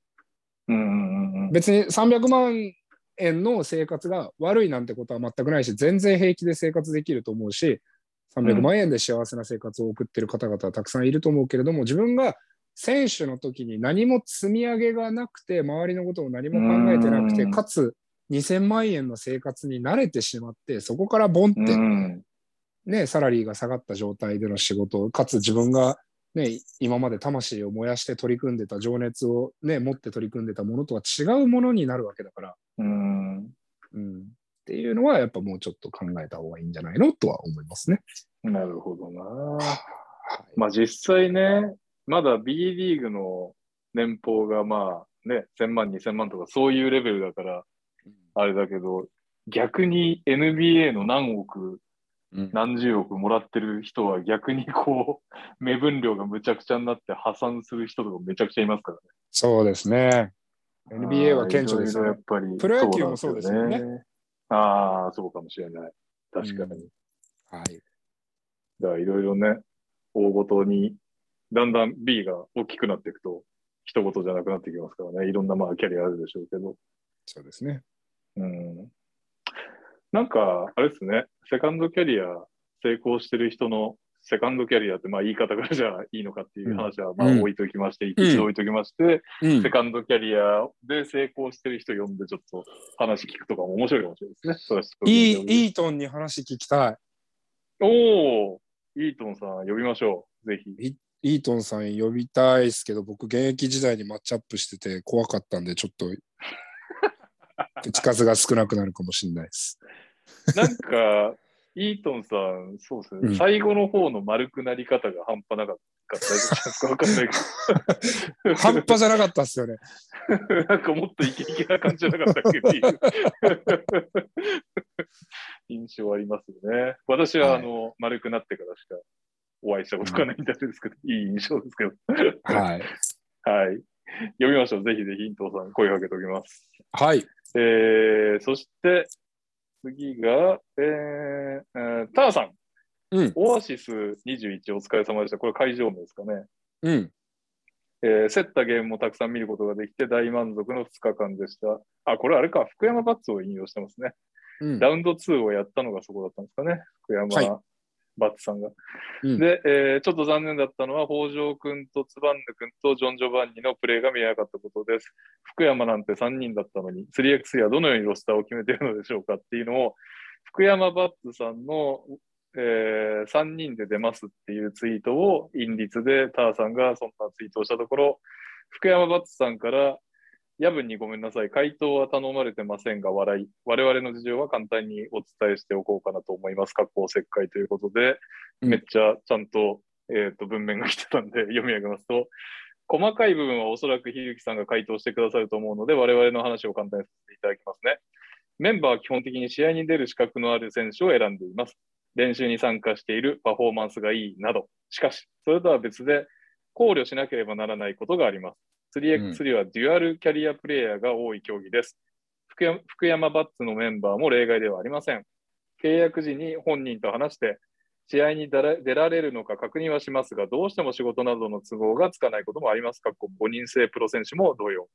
うん別に300万円の生活が悪いなんてことは全くないし、全然平気で生活できると思うし、300万円で幸せな生活を送ってる方々はたくさんいると思うけれども、自分が選手の時に何も積み上げがなくて、周りのことを何も考えてなくて、うんかつ2000万円の生活に慣れてしまって、そこからボンって、うんね、サラリーが下がった状態での仕事、かつ自分が、ね、今まで魂を燃やして取り組んでた情熱を、ね、持って取り組んでたものとは違うものになるわけだから、うん。うん。っていうのは、やっぱもうちょっと考えた方がいいんじゃないの？とは思いますね。なるほどな。はいまあ実際ね、まだ B リーグの年俸がまあね、1000万、2000万とかそういうレベルだから、あれだけど、逆に NBA の何億、うん何十億もらってる人は逆にこう、目分量がむちゃくちゃになって破産する人とかめちゃくちゃいますからね。そうですね。NBA は顕著ですよねやっ。ぱり。プロ野球もそうですよね。ああ、そうかもしれない。確かに。うはい。だからいろいろね、大ごとに、だんだん B が大きくなっていくと、一言じゃなくなってきますからね。いろんなまあキャリアあるでしょうけど。そうですね。うん。なんか、あれですね、セカンドキャリア成功してる人のセカンドキャリアってまあ言い方がじゃあいいのかっていう話はまあうん置いときまして、一度置いときまして、うんセカンドキャリアで成功してる人呼んでちょっと話聞くとかも面白いかもしれないですね。いい、イートンに話聞きたい。おおイートンさん呼びましょう。ぜひ。イートンさん呼びたいですけど、僕、現役時代にマッチアップしてて怖かったんで、ちょっと、口数が少なくなるかもしれないです。なんか、イートンさん、そうですね、うん最後の方の丸くなり方が半端なかった。か？わかんないけど。半端じゃなかったっすよね。なんかもっとイケイケな感じじゃなかったっけっていう 印象ありますよね。私は、はいあの、丸くなってからしかお会いしたことがないんですけど、いい印象ですけど。はい。はい。読みましょう。ぜひぜひ、イントさん、声かけておきます。はい。えー、そして、次が、えーえーターさん。うん。オアシス21お疲れ様でした。これ会場名ですかね。うん。えー競ったゲームもたくさん見ることができて大満足の2日間でした。あ、これあれか、福山バッツを引用してますね。うん。ラウンド2をやったのがそこだったんですかね、福山はいバッツさんが。うんで、えーちょっと残念だったのは、北条君とツバンヌ君とジョン・ジョバンニのプレーが見えなかったことです。福山なんて3人だったのに、3x3 はどのようにロスターを決めているのでしょうかっていうのを、福山バッツさんの、え3人で出ますっていうツイートを、陰律でターさんがそんなツイートをしたところ、福山バッツさんから、夜分にごめんなさい。回答は頼まれてませんが、笑い。我々の事情は簡単にお伝えしておこうかなと思います。格好石灰ということで、うんめっちゃちゃんと,、えーと文面が来てたんで読み上げますと、細かい部分はおそらくひゆきさんが回答してくださると思うので、我々の話を簡単にさせていただきますね。メンバーは基本的に試合に出る資格のある選手を選んでいます。練習に参加している、パフォーマンスがいいなど。しかし、それとは別で考慮しなければならないことがあります。3x3 はデュアルキャリアプレイヤーが多い競技です。福山福山バッツのメンバーも例外ではありません。契約時に本人と話して、試合に出ら出られるのか確認はしますが、どうしても仕事などの都合がつかないこともあります。かっこ5人制プロ選手も同様。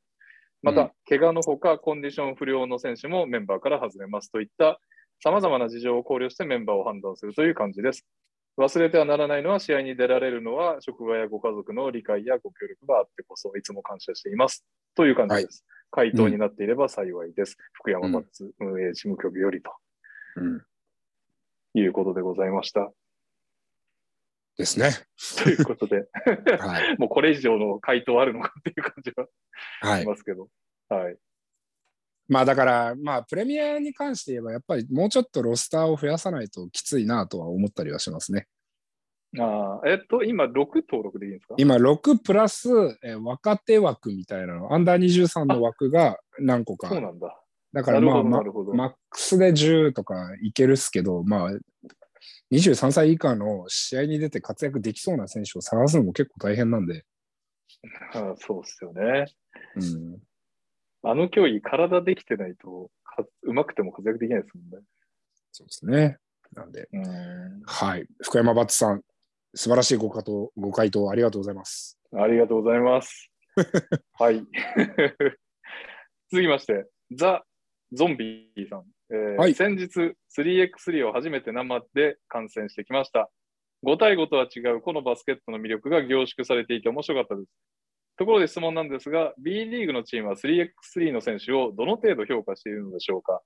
また、うん怪我のほか、コンディション不良の選手もメンバーから外れますといった、さまざまな事情を考慮してメンバーを判断するという感じです。忘れてはならないのは、試合に出られるのは、職場やご家族の理解やご協力があってこそ、いつも感謝しています。という感じです。回答になっていれば幸いです。福山バッツ運営事務局よりとうん。いうことでございました。ですね。ということで、はい。もうこれ以上の回答あるのかっていう感じははいし。ますけど。はい。まあだから、まあプレミアに関して言えば、やっぱりもうちょっとロスターを増やさないときついなとは思ったりはしますね。あーえっと、今、6登録でいいんですか？今、6プラス、えー若手枠みたいなの、アンダー23の枠が何個かそう。なんだ。だからまあ。マックスで10とかいけるっすけど、まあ、23歳以下の試合に出て活躍できそうな選手を探すのも結構大変なんで、あーそうっすよね。うん、あの競技、体できてないと、かうまくても活躍できないですもんね。そうですね。なんで、うんはい。福山バッツさん、素晴らしいご回答ご回答ありがとうございます。ありがとうございます。はい。続きまして、ザ・ゾンビーさん。えーはい先日、3x3 を初めて生で観戦してきました。5対5とは違うこのバスケットの魅力が凝縮されていて面白かったです。ところで質問なんですが、B リーグのチームは 3x3 の選手をどの程度評価しているのでしょうか？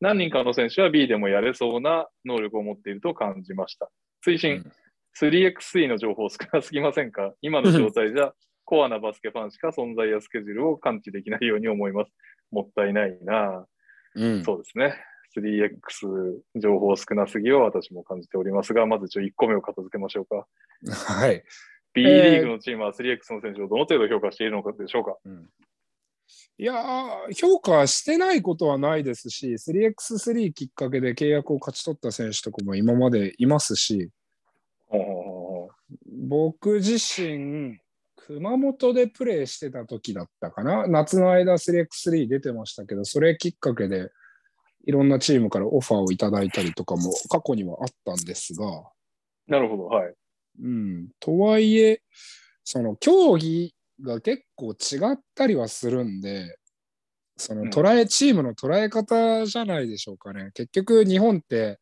何人かの選手は B でもやれそうな能力を持っていると感じました。推進、うん 3x3 の情報少なすぎませんか？今の状態じゃコアなバスケファンしか存在やスケジュールを感知できないように思います。もったいないな。うん。そうですね。3X 情報少なすぎを私も感じておりますが、まずちょ1個目を片付けましょうか。はい。B えーリーグのチームは 3X の選手をどの程度評価しているのかでしょうか？いやー、評価してないことはないですし、3x3 きっかけで契約を勝ち取った選手とかも今までいますし、僕自身、熊本でプレーしてた時だったかな、夏の間 3x3 出てましたけど、それきっかけでいろんなチームからオファーをいただいたりとかも過去にはあったんですが、うなるほど、はい。うん、とはいえ、その競技が結構違ったりはするんで、その捉え、チームの捉え方じゃないでしょうかね。結局、日本って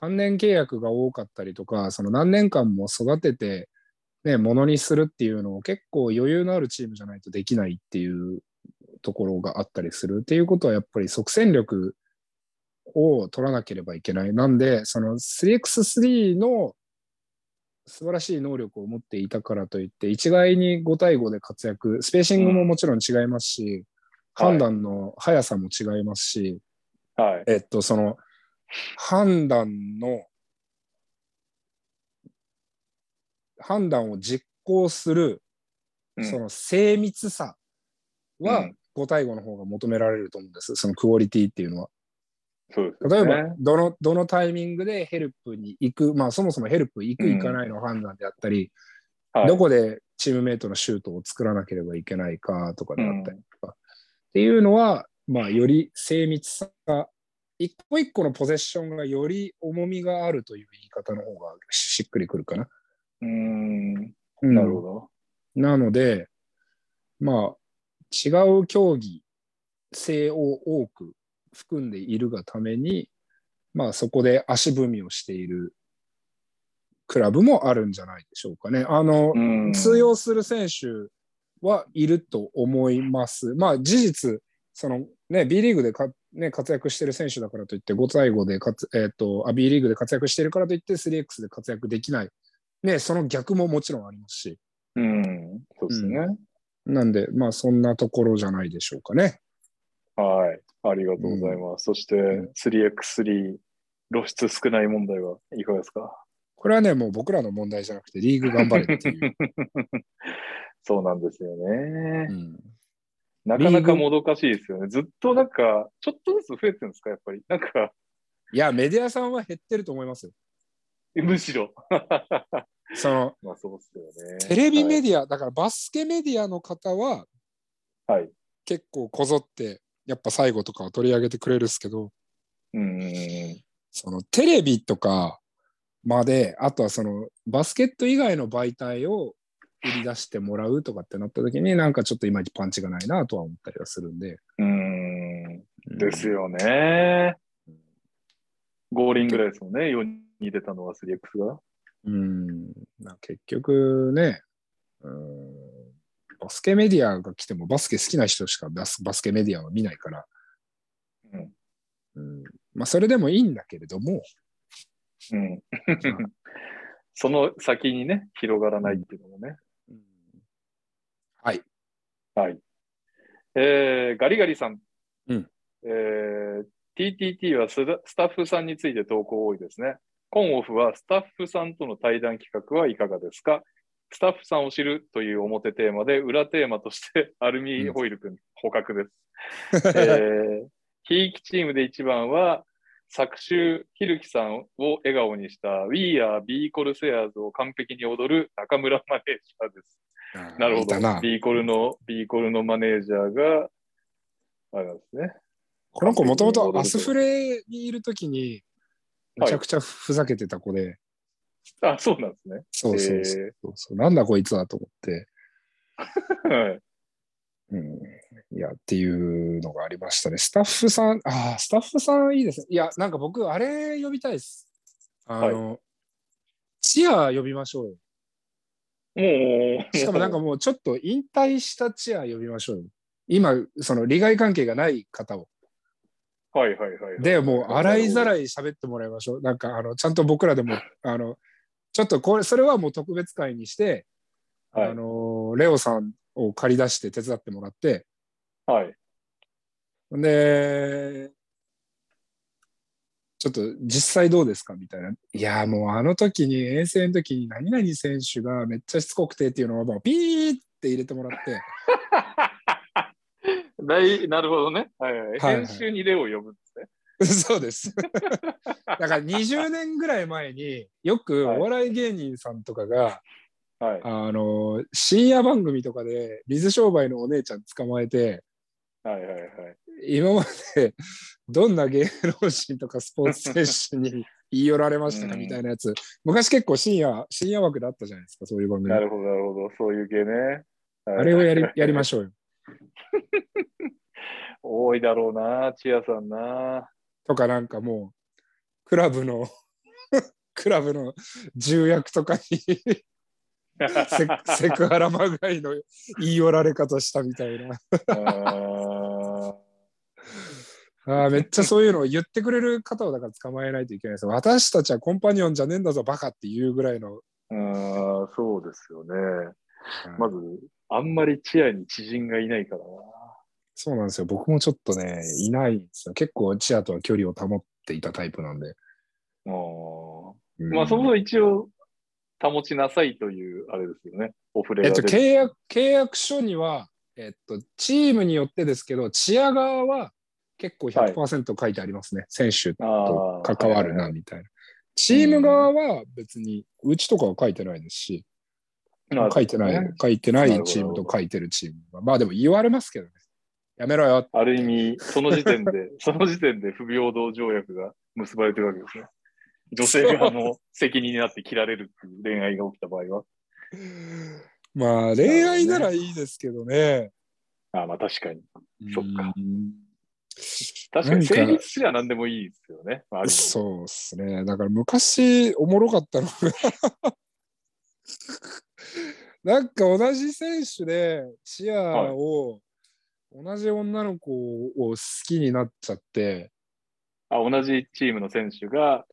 単年契約が多かったりとか、その何年間も育てて、ね、ものにするっていうのを結構余裕のあるチームじゃないとできないっていうところがあったりするっていうことはやっぱり即戦力を取らなければいけない。なんで、その 3x3 の素晴らしい能力を持っていたからといって、一概に5対5で活躍、スペーシングももちろん違いますし、はい。判断の速さも違いますし、はい。えっと、その判断の、判断を実行する、うん。その精密さはうん。5対5の方が求められると思うんです、そのクオリティっていうのは。そうですよね。例えば、どの、どのタイミングでヘルプに行く、まあそもそもヘルプ行く、うん行かないの判断であったり、はい、どこでチームメイトのシュートを作らなければいけないかとかであったりとか、っていうのは、まあより精密さが、一個一個のポゼッションがより重みがあるという言い方の方がしっくりくるかな。うんなるほど。なので、まあ、違う競技性を多く含んでいるがために、まあそこで足踏みをしているクラブもあるんじゃないでしょうかね。あの、うん通用する選手はいると思います。まあ事実、そのね、B リーグでか、ね、活躍してる選手だからといって、5対5で活、えっ、とあ、B リーグで活躍してるからといって 3X で活躍できない。ね、その逆ももちろんありますし。うん。そうですね。なんで、まあそんなところじゃないでしょうかね。はい。ありがとうございます。そして、ん 3x3 露出少ない問題はいかがですか？これはね、もう僕らの問題じゃなくて、リーグ頑張れっていう。そうなんですよね。うんなかなかもどかしいですよね。ずっとなんか、ちょっとずつ増えてるんですか、やっぱり。なんか、いや、メディアさんは減ってると思いますよ。むしろ。その、まあそうっすよね。テレビメデディア、だからバスケメディアの方は。はい。結構こぞって、やっぱ最後とかは取り上げてくれるんですけど、うん。そのテレビとかまで、あとはそのバスケット以外の媒体を売り出してもらうとかってなった時に、なんかちょっといまいちパンチがないなとは思ったりはするんで。うーん。ですよね。5輪ぐらいですもんね。4に出たのは 3X が。うん、まあ結局ね、うん、バスケメディアが来てもバスケ好きな人しかバスバスケメディアは見ないから、うんうん、まあそれでもいいんだけれども、うん。その先にね、広がらないっていうのもね。うんはい。はい。えー、ガリガリさん。うんえー、TTT はスタスタッフさんについて投稿多いですね。コンオフはスタッフさんとの対談企画はいかがですか？スタッフさんを知るという表テーマで、裏テーマとして アルミホイル君捕獲です。えー、ひいきチームで一番は、昨週、ひるきさんを笑顔にした We Are B コルセアーズを完璧に踊る中村マネージャーです。なるほど。な。B コルの、B コルのマネージャーが、あれなんですね。この子もともとアスフレにいるときに、めはいちゃくちゃふざけてた子で、あ、そうなんですね。そうそうそうえそうなんだこいつはと思って、はい。うん、いや、っていうのがありましたね。スタッフさん、ああ、スタッフさんいいですね。いや、なんか僕、あれ呼びたいです。あの、チア呼びましょうよ。もう、しかもなんかもうちょっと引退したチア呼びましょうよ。今、その利害関係がない方を。はいはいはいはい。で、もう洗いざい。らい喋ってもらいましょう。なんか、あの、ちゃんと僕らでも、あの、ちょっとこれ、それはもう特別会にして、はいあの、レオさんを借り出して手伝ってもらって、はい。で、ちょっと実際どうですか？みたいな。いや、もうあの時に、遠征の時に何々選手がめっちゃしつこくてっていうのをもうピーって入れてもらって、大なるほどね。はいはい。はいはい編集にレオを呼ぶんですね。そうです。だから20年ぐらい前によくお笑い芸人さんとかが、はい。あの深夜番組とかで水商売のお姉ちゃん捕まえてはいはいはい。今までどんな芸能人とかスポーツ選手に 言い寄られましたかうんみたいなやつ、昔結構深夜深夜枠であったじゃないですかそういう番組なるほど、なるほど。そういう系ね。はいあれをやりやりましょうよ多いだろうな、チアさんな。とかなんかもうクラブの クラブの重役とかにセクハラまがいの言い寄られ方したみたいなあめっちゃそういうのを言ってくれる方をだから捕まえないといけないです。私たちはコンパニオンじゃねえんだぞ、バカっていうぐらいの。ーあー、そうですよね。まず、あんまりチアに知人がいないからな。そうなんですよ。僕もちょっとね、いないんですよ。結構チアとは距離を保っていたタイプなんで。あーうんまあ、そもそも一応、保ちなさいという、あれですよね。オフレえっと、契約、契約書には、えっと、チームによってですけど、チア側は結構100%書いてありますね。選手と関わるな、みたいな。チーム側は別に、うちとかは書いてないですし、まあ書いてない、ね書いてなないチームと書いてるチームが。まあでも言われますけどね。やめろよ。ある意味、その時点で、その時点で不平等条約が結ばれてるわけですね。女性側の 責任になって切られるっていう恋愛が起きた場合は。まあ恋愛ならいいですけどね。ああまあ確かに。そっかうん確かに成立すりゃ何でもいいですよね。まあそうですね。だから昔おもろかったのが なんか同じ選手でチアを、同じ女の子を好きになっちゃって、あ同じチームの選手が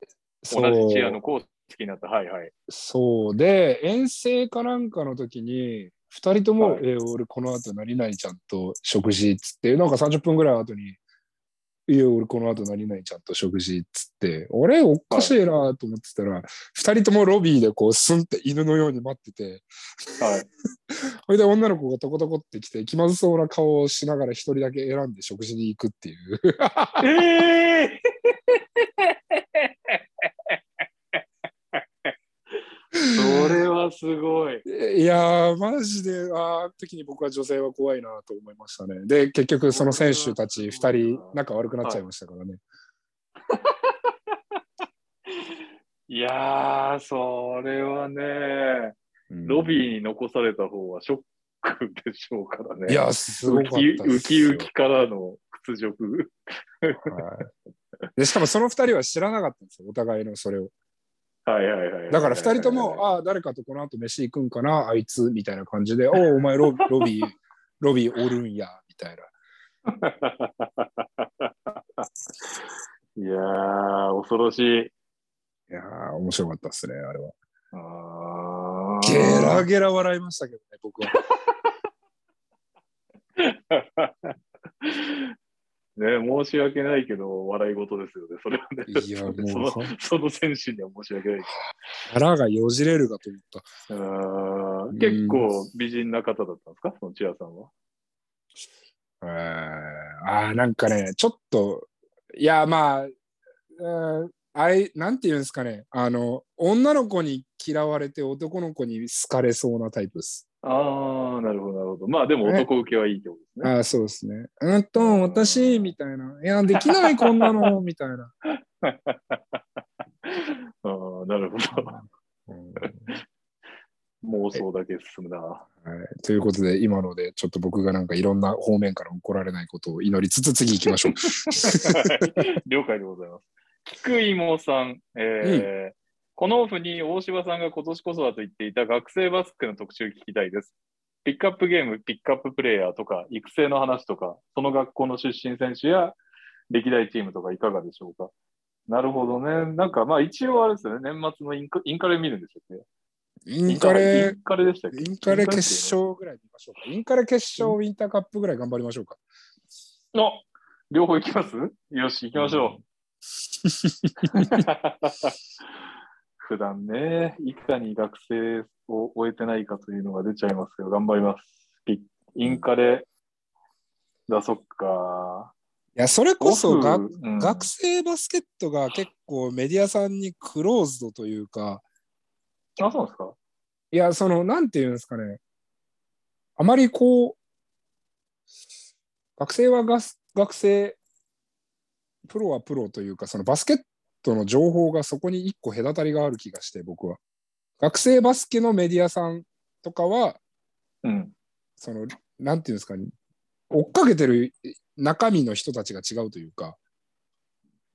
同じチアの子を好きになった。はいはい。そうで遠征かなんかの時に2人とも、はいえー俺この後何々ちゃんと食事っつってなんか30分ぐらい後にいや俺この後何々ちゃんと食事っつって俺おかしいなと思ってたら、2人ともロビーでこうスンって犬のように待ってて。はい。それで女の子がトコトコってきて気まずそうな顔をしながら1人だけ選んで食事に行くっていう。ええそれはすごい。いやー、マジで、あーあの時に僕は女性は怖いなと思いましたね。で、結局、その選手たち2人、仲悪くなっちゃいましたからね。いやー、それはね、うんロビーに残された方はショックでしょうからね。いや、すごかったウキウキからの屈辱。はいでしかもその2人は知らなかったんですよ、お互いのそれを。はいはいはい。だから2人とも、ああ、誰かとこの後飯行くんかな、あいつ、みたいな感じで、おお、お前ロロビー、ロビーおるんや、みたいな。いやー、恐ろしい。いやー、面白かったですね、あれは。あーゲラゲラ笑いましたけどね、僕は。ね、申し訳ないけど、笑い事ですよね、それはね。いや もうそのその選手には申し訳ないけ腹がよじれるかと思った。ど。あー結構美人な方だったんですか、そのチアさんは？えー、あーなんかね、ちょっと、いや、まあ、うんあれ、なんていうんですかね、あの、女の子に嫌われて男の子に好かれそうなタイプです。ああ、なるほど、なるほど。まあでも男受けはいいってことですね。ああ、そうですね。うんと、私、みたいな。いや、できない、こんなの、みたいな。ああ、なるほど。うん妄想だけ進むな。はい、ということで、今ので、ちょっと僕がなんかいろんな方面から怒られないことを祈りつつ、次行きましょう。了解でございます。菊芋さん、えーこのオフに大柴さんが今年こそはと言っていた学生バスケの特集聞きたいです。ピックアップゲーム、ピックアッププレイヤーとか、育成の話とか、その学校の出身選手や歴代チームとかいかがでしょうか。なるほどね。なんかまあ一応あれですよね。年末のインカインカレ見るんでしたっけ？インカレイン、カレでしたっけ？インカレ決勝ぐらい見ましょうか。インカレ決勝、ウィンターカップぐらい頑張りましょうか。の両方行きます？よし、行きましょ 普段ね、いかに学生を終えてないかというのが出ちゃいますけど、頑張ります。イインカレ、だ、そっか。いや、それこそが、うん学生バスケットが結構メディアさんにクローズドというか、あ、そうですか？いや、その、なんていうんですかね。あまりこう、学生は学生、プロはプロというか、そのバスケットの情報がそこに一個隔たりがある気がして、僕は。学生バスケのメディアさんとかは、うん。その、なんていうんですかね、追っかけてる中身の人たちが違うというか、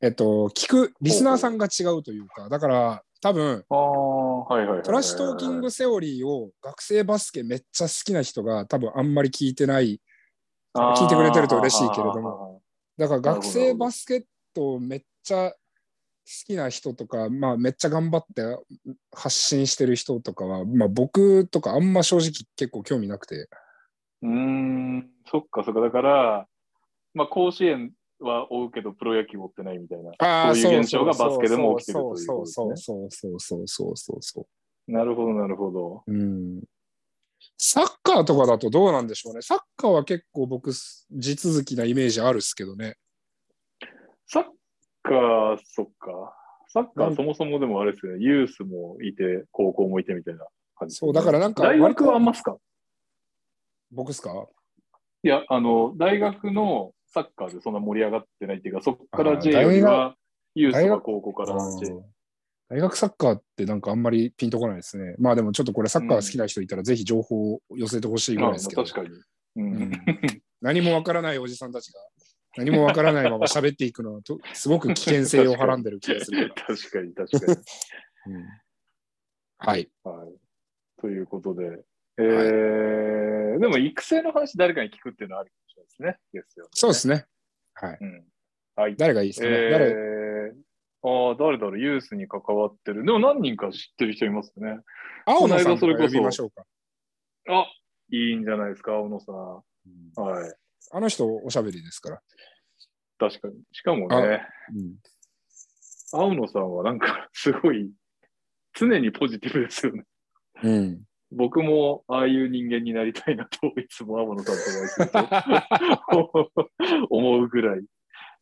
えっと、聞く、リスナーさんが違うというか、だから、多分、ああ、はいはいはいはい。トラッシュトーキングセオリーを学生バスケめっちゃ好きな人が多分あんまり聞いてない。聞いてくれてると嬉しいけれども。も。だから学生バスケットをめっちゃ好きな人とか、まあめっちゃ頑張って発信してる人とかは、まあ僕とかあんま正直結構興味なくて。うーん、そっかそっか。だから、まあ、甲子園は追うけど、プロ野球追ってないみたいな。ああ、そういう現象がバスケでも起きてるそうというそうそうことですそうそうそうそうそうそう。なるほど、なるほど。うん。サッカーとかだとどうなんでしょうね。サッカーは結構僕、地続きなイメージあるっすけどね。サッカー、そっか。サッカーそもそもでもあれですよね。ユースもいて、高校もいてみたいな感じそう、だからなんか大学はあんまますか？僕っすか？いや、あの、大学のサッカーでそんな盛り上がってないっていうか、そこから J より大は、ユース大学は高校から J。大学サッカーってなんかあんまりピンとこないですね。まあでもちょっとこれサッカー好きな人いたらぜひ情報を寄せてほしいぐまあ、らいですけど、確かに。うんうん何もわからないおじさんたちが何もわからないまま喋っていくのはとすごく危険性をはらんでる気がするか 確かに、確かに。ら。うんはい。はい。ということで、えーでも育成の話誰かに聞くっていうのはあるかもしれないですね。ですよね。そうですね。はい。うん。はい。誰がいいですかね？え誰？ー、ああ、誰だろう、ユースに関わってる。でも何人か知ってる人いますね。青野さんこの間それこそとか呼びましょうか。あいいんじゃないですか、青野さん。はい。あの人おしゃべりですから。確かに。しかもね、うん青野さんはなんか すごい、常にポジティブですよね。うん。僕もああいう人間になりたいなと、いつも青野さんとお会いすると思うぐらい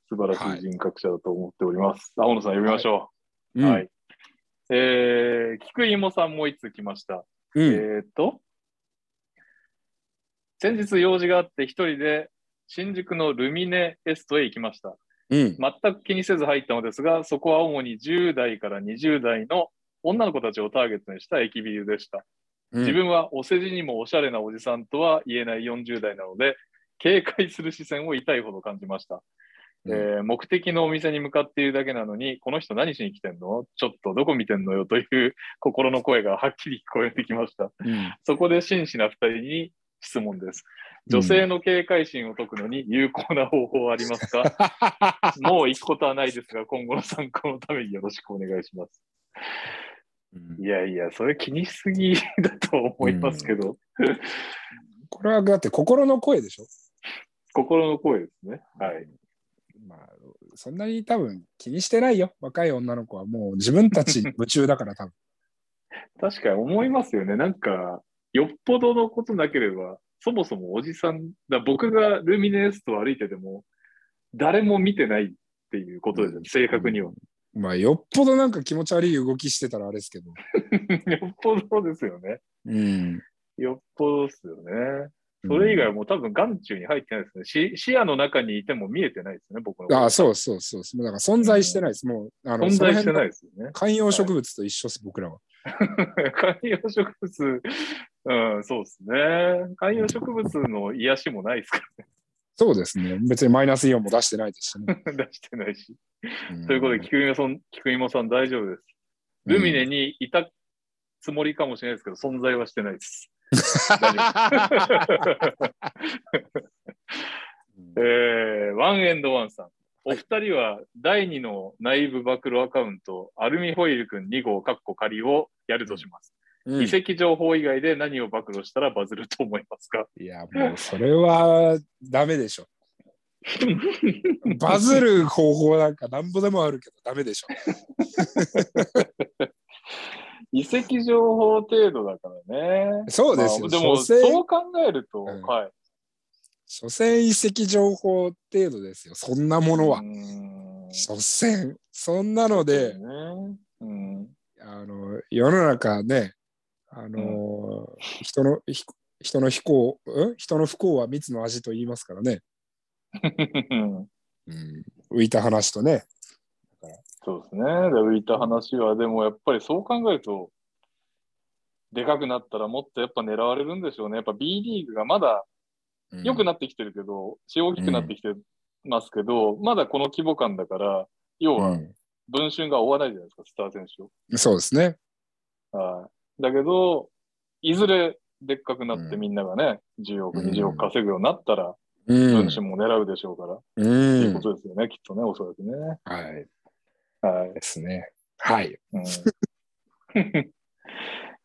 素晴らしい人格者だと思っております。青野さん呼びましょう。うんはい。えー、菊芋さんもいつ来ました。うん。えーっと、先日用事があって一人で新宿のルミネエストへ行きました。うん。全く気にせず入ったのですが、そこは主に10代から20代の女の子たちをターゲットにした駅ビルでした。自分はお世辞にもおしゃれなおじさんとは言えない40代なので、警戒する視線を痛いほど感じました。うんえー目的のお店に向かっているだけなのに、この人何しに来てんの？ちょっとどこ見てんのよ？という心の声がはっきり聞こえてきました。うんそこで真摯な二人に質問です。女性の警戒心を解くのに有効な方法はありますか、もう行くことはないですが、今後の参考のためによろしくお願いします。うんいやいや、それ気にしすぎだと思いますけど、これはだって心の声でしょ？心の声ですね。はい。まあ、そんなに多分気にしてないよ。若い女の子はもう自分たちに夢中だから多分。確かに思いますよね。なんか、よっぽどのことなければ、そもそもおじさん、だ僕がルミネエストを歩いてても、誰も見てないっていうことですよね、正確には。まあ、よっぽどなんか気持ち悪い動きしてたらあれですけど。よっぽどですよね。うん。よっぽどですよね。それ以外はもう多分眼中に入ってないですね。し視野の中にいても見えてないですね、僕の。ああ、そうそうそうそう。だから存在してないです。もう、あの、存在してないですよね。観葉植物と一緒です、僕らは。観葉植物、うん、そうですね。観葉植物の癒しもないですかそうですね。別にマイナスイオンも出してないですしね。ら、出してないし。うんということで、菊芋さん、菊芋さん大丈夫です。ルミネにいたつもりかもしれないですけど、存在はしてないです。えー、ワンエンドワンさん。お二人は第2の内部暴露アカウント、アルミホイルくん2号カッコ仮をやるとします。うん遺跡情報以外で何を暴露したらバズると思いますか？いや、もうそれはダメでしょ。バズる方法なんかなんぼでもあるけどダメでしょ。遺跡情報程度だからね。そうですよ。まあでも、そう考えると、うんはい。所詮遺跡情報程度ですよ。そんなものは所詮。そんなので、ね。うん。あの、世の中ね、あの、人の、ひ人の不幸、ん？人の不幸は蜜の味と言いますからね。うん、浮いた話とね。そうですね。で浮いた話は、でもやっぱりそう考えると、でかくなったらもっとやっぱ狙われるんでしょうね。やっぱ B リーグがまだ良くなってきてるけど、血大きくなってきてますけど、まだこの規模感だから、要はうん文春が追わないじゃないですか、スター選手を。そうですね。はい。だけど、いずれでっかくなってうんみんながね、10億、うん20億稼ぐようになったら、うん文春も狙うでしょうから、うっていうこん。とですよね、きっとね、おそらくね。はい。はい。ですね。はい。うん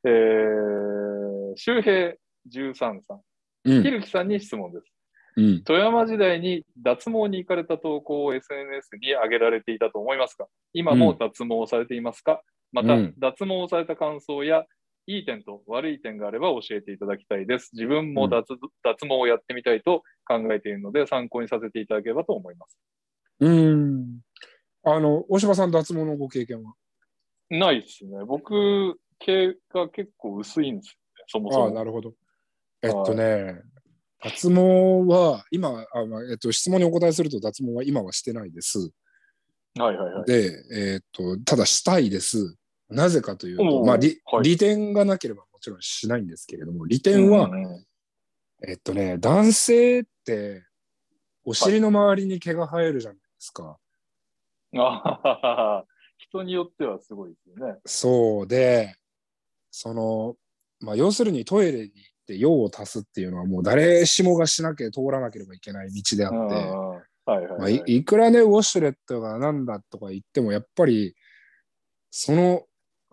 えー、周平13さん。うん。ひるきさんに質問です。うん。富山時代に脱毛に行かれた投稿を SNS に上げられていたと思いますか？今も脱毛をされていますか、また、うん脱毛をされた感想やいい点と悪い点があれば教えていただきたいです。自分も脱,、脱毛をやってみたいと考えているので参考にさせていただければと思います。うん。あの、大柴さん、脱毛のご経験は？ないですね。僕、毛が結構薄いんですよね、そもそああ、も。なるほど。えっとね、脱毛は、今、あまあえっと、質問にお答えすると、脱毛は今はしてないです。はいはいはい。で、えっと、ただしたいです。なぜかというおと、うまあ、利はい。利点がなければもちろんしないんですけれども、利点は、えっとね、男性って、お尻の周りに毛が生えるじゃないですか。あははは人によってはすごいですよね。そうで、その、まあ、要するにトイレに行って用を足すっていうのはもう誰しもがしなきゃ通らなければいけない道であって、はいはいまあ、はいいいくらね、ウォシュレットがなんだとか言っても、やっぱり、その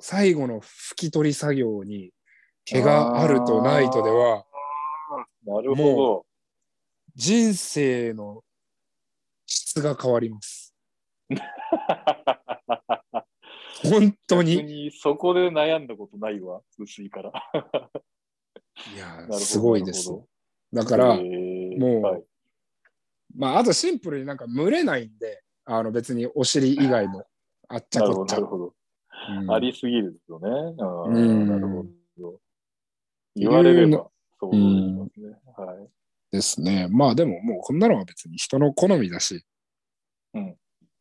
最後の拭き取り作業に毛があるとないとでは、なるほ人生の質が変わります。ど。本当逆に。にそこで悩んだことないわ、薄いから。いやすごいです。だから、へーもうはいまあ、あとシンプルになんか蒸れないんで、あの別にお尻以外もあっちゃなるほど、こっちゃなる。ほど。うんありすぎるよね。うんなるほど。言われれば、そう思いますね。はい。ですね。まあでももうこんなのは別に人の好みだし、うん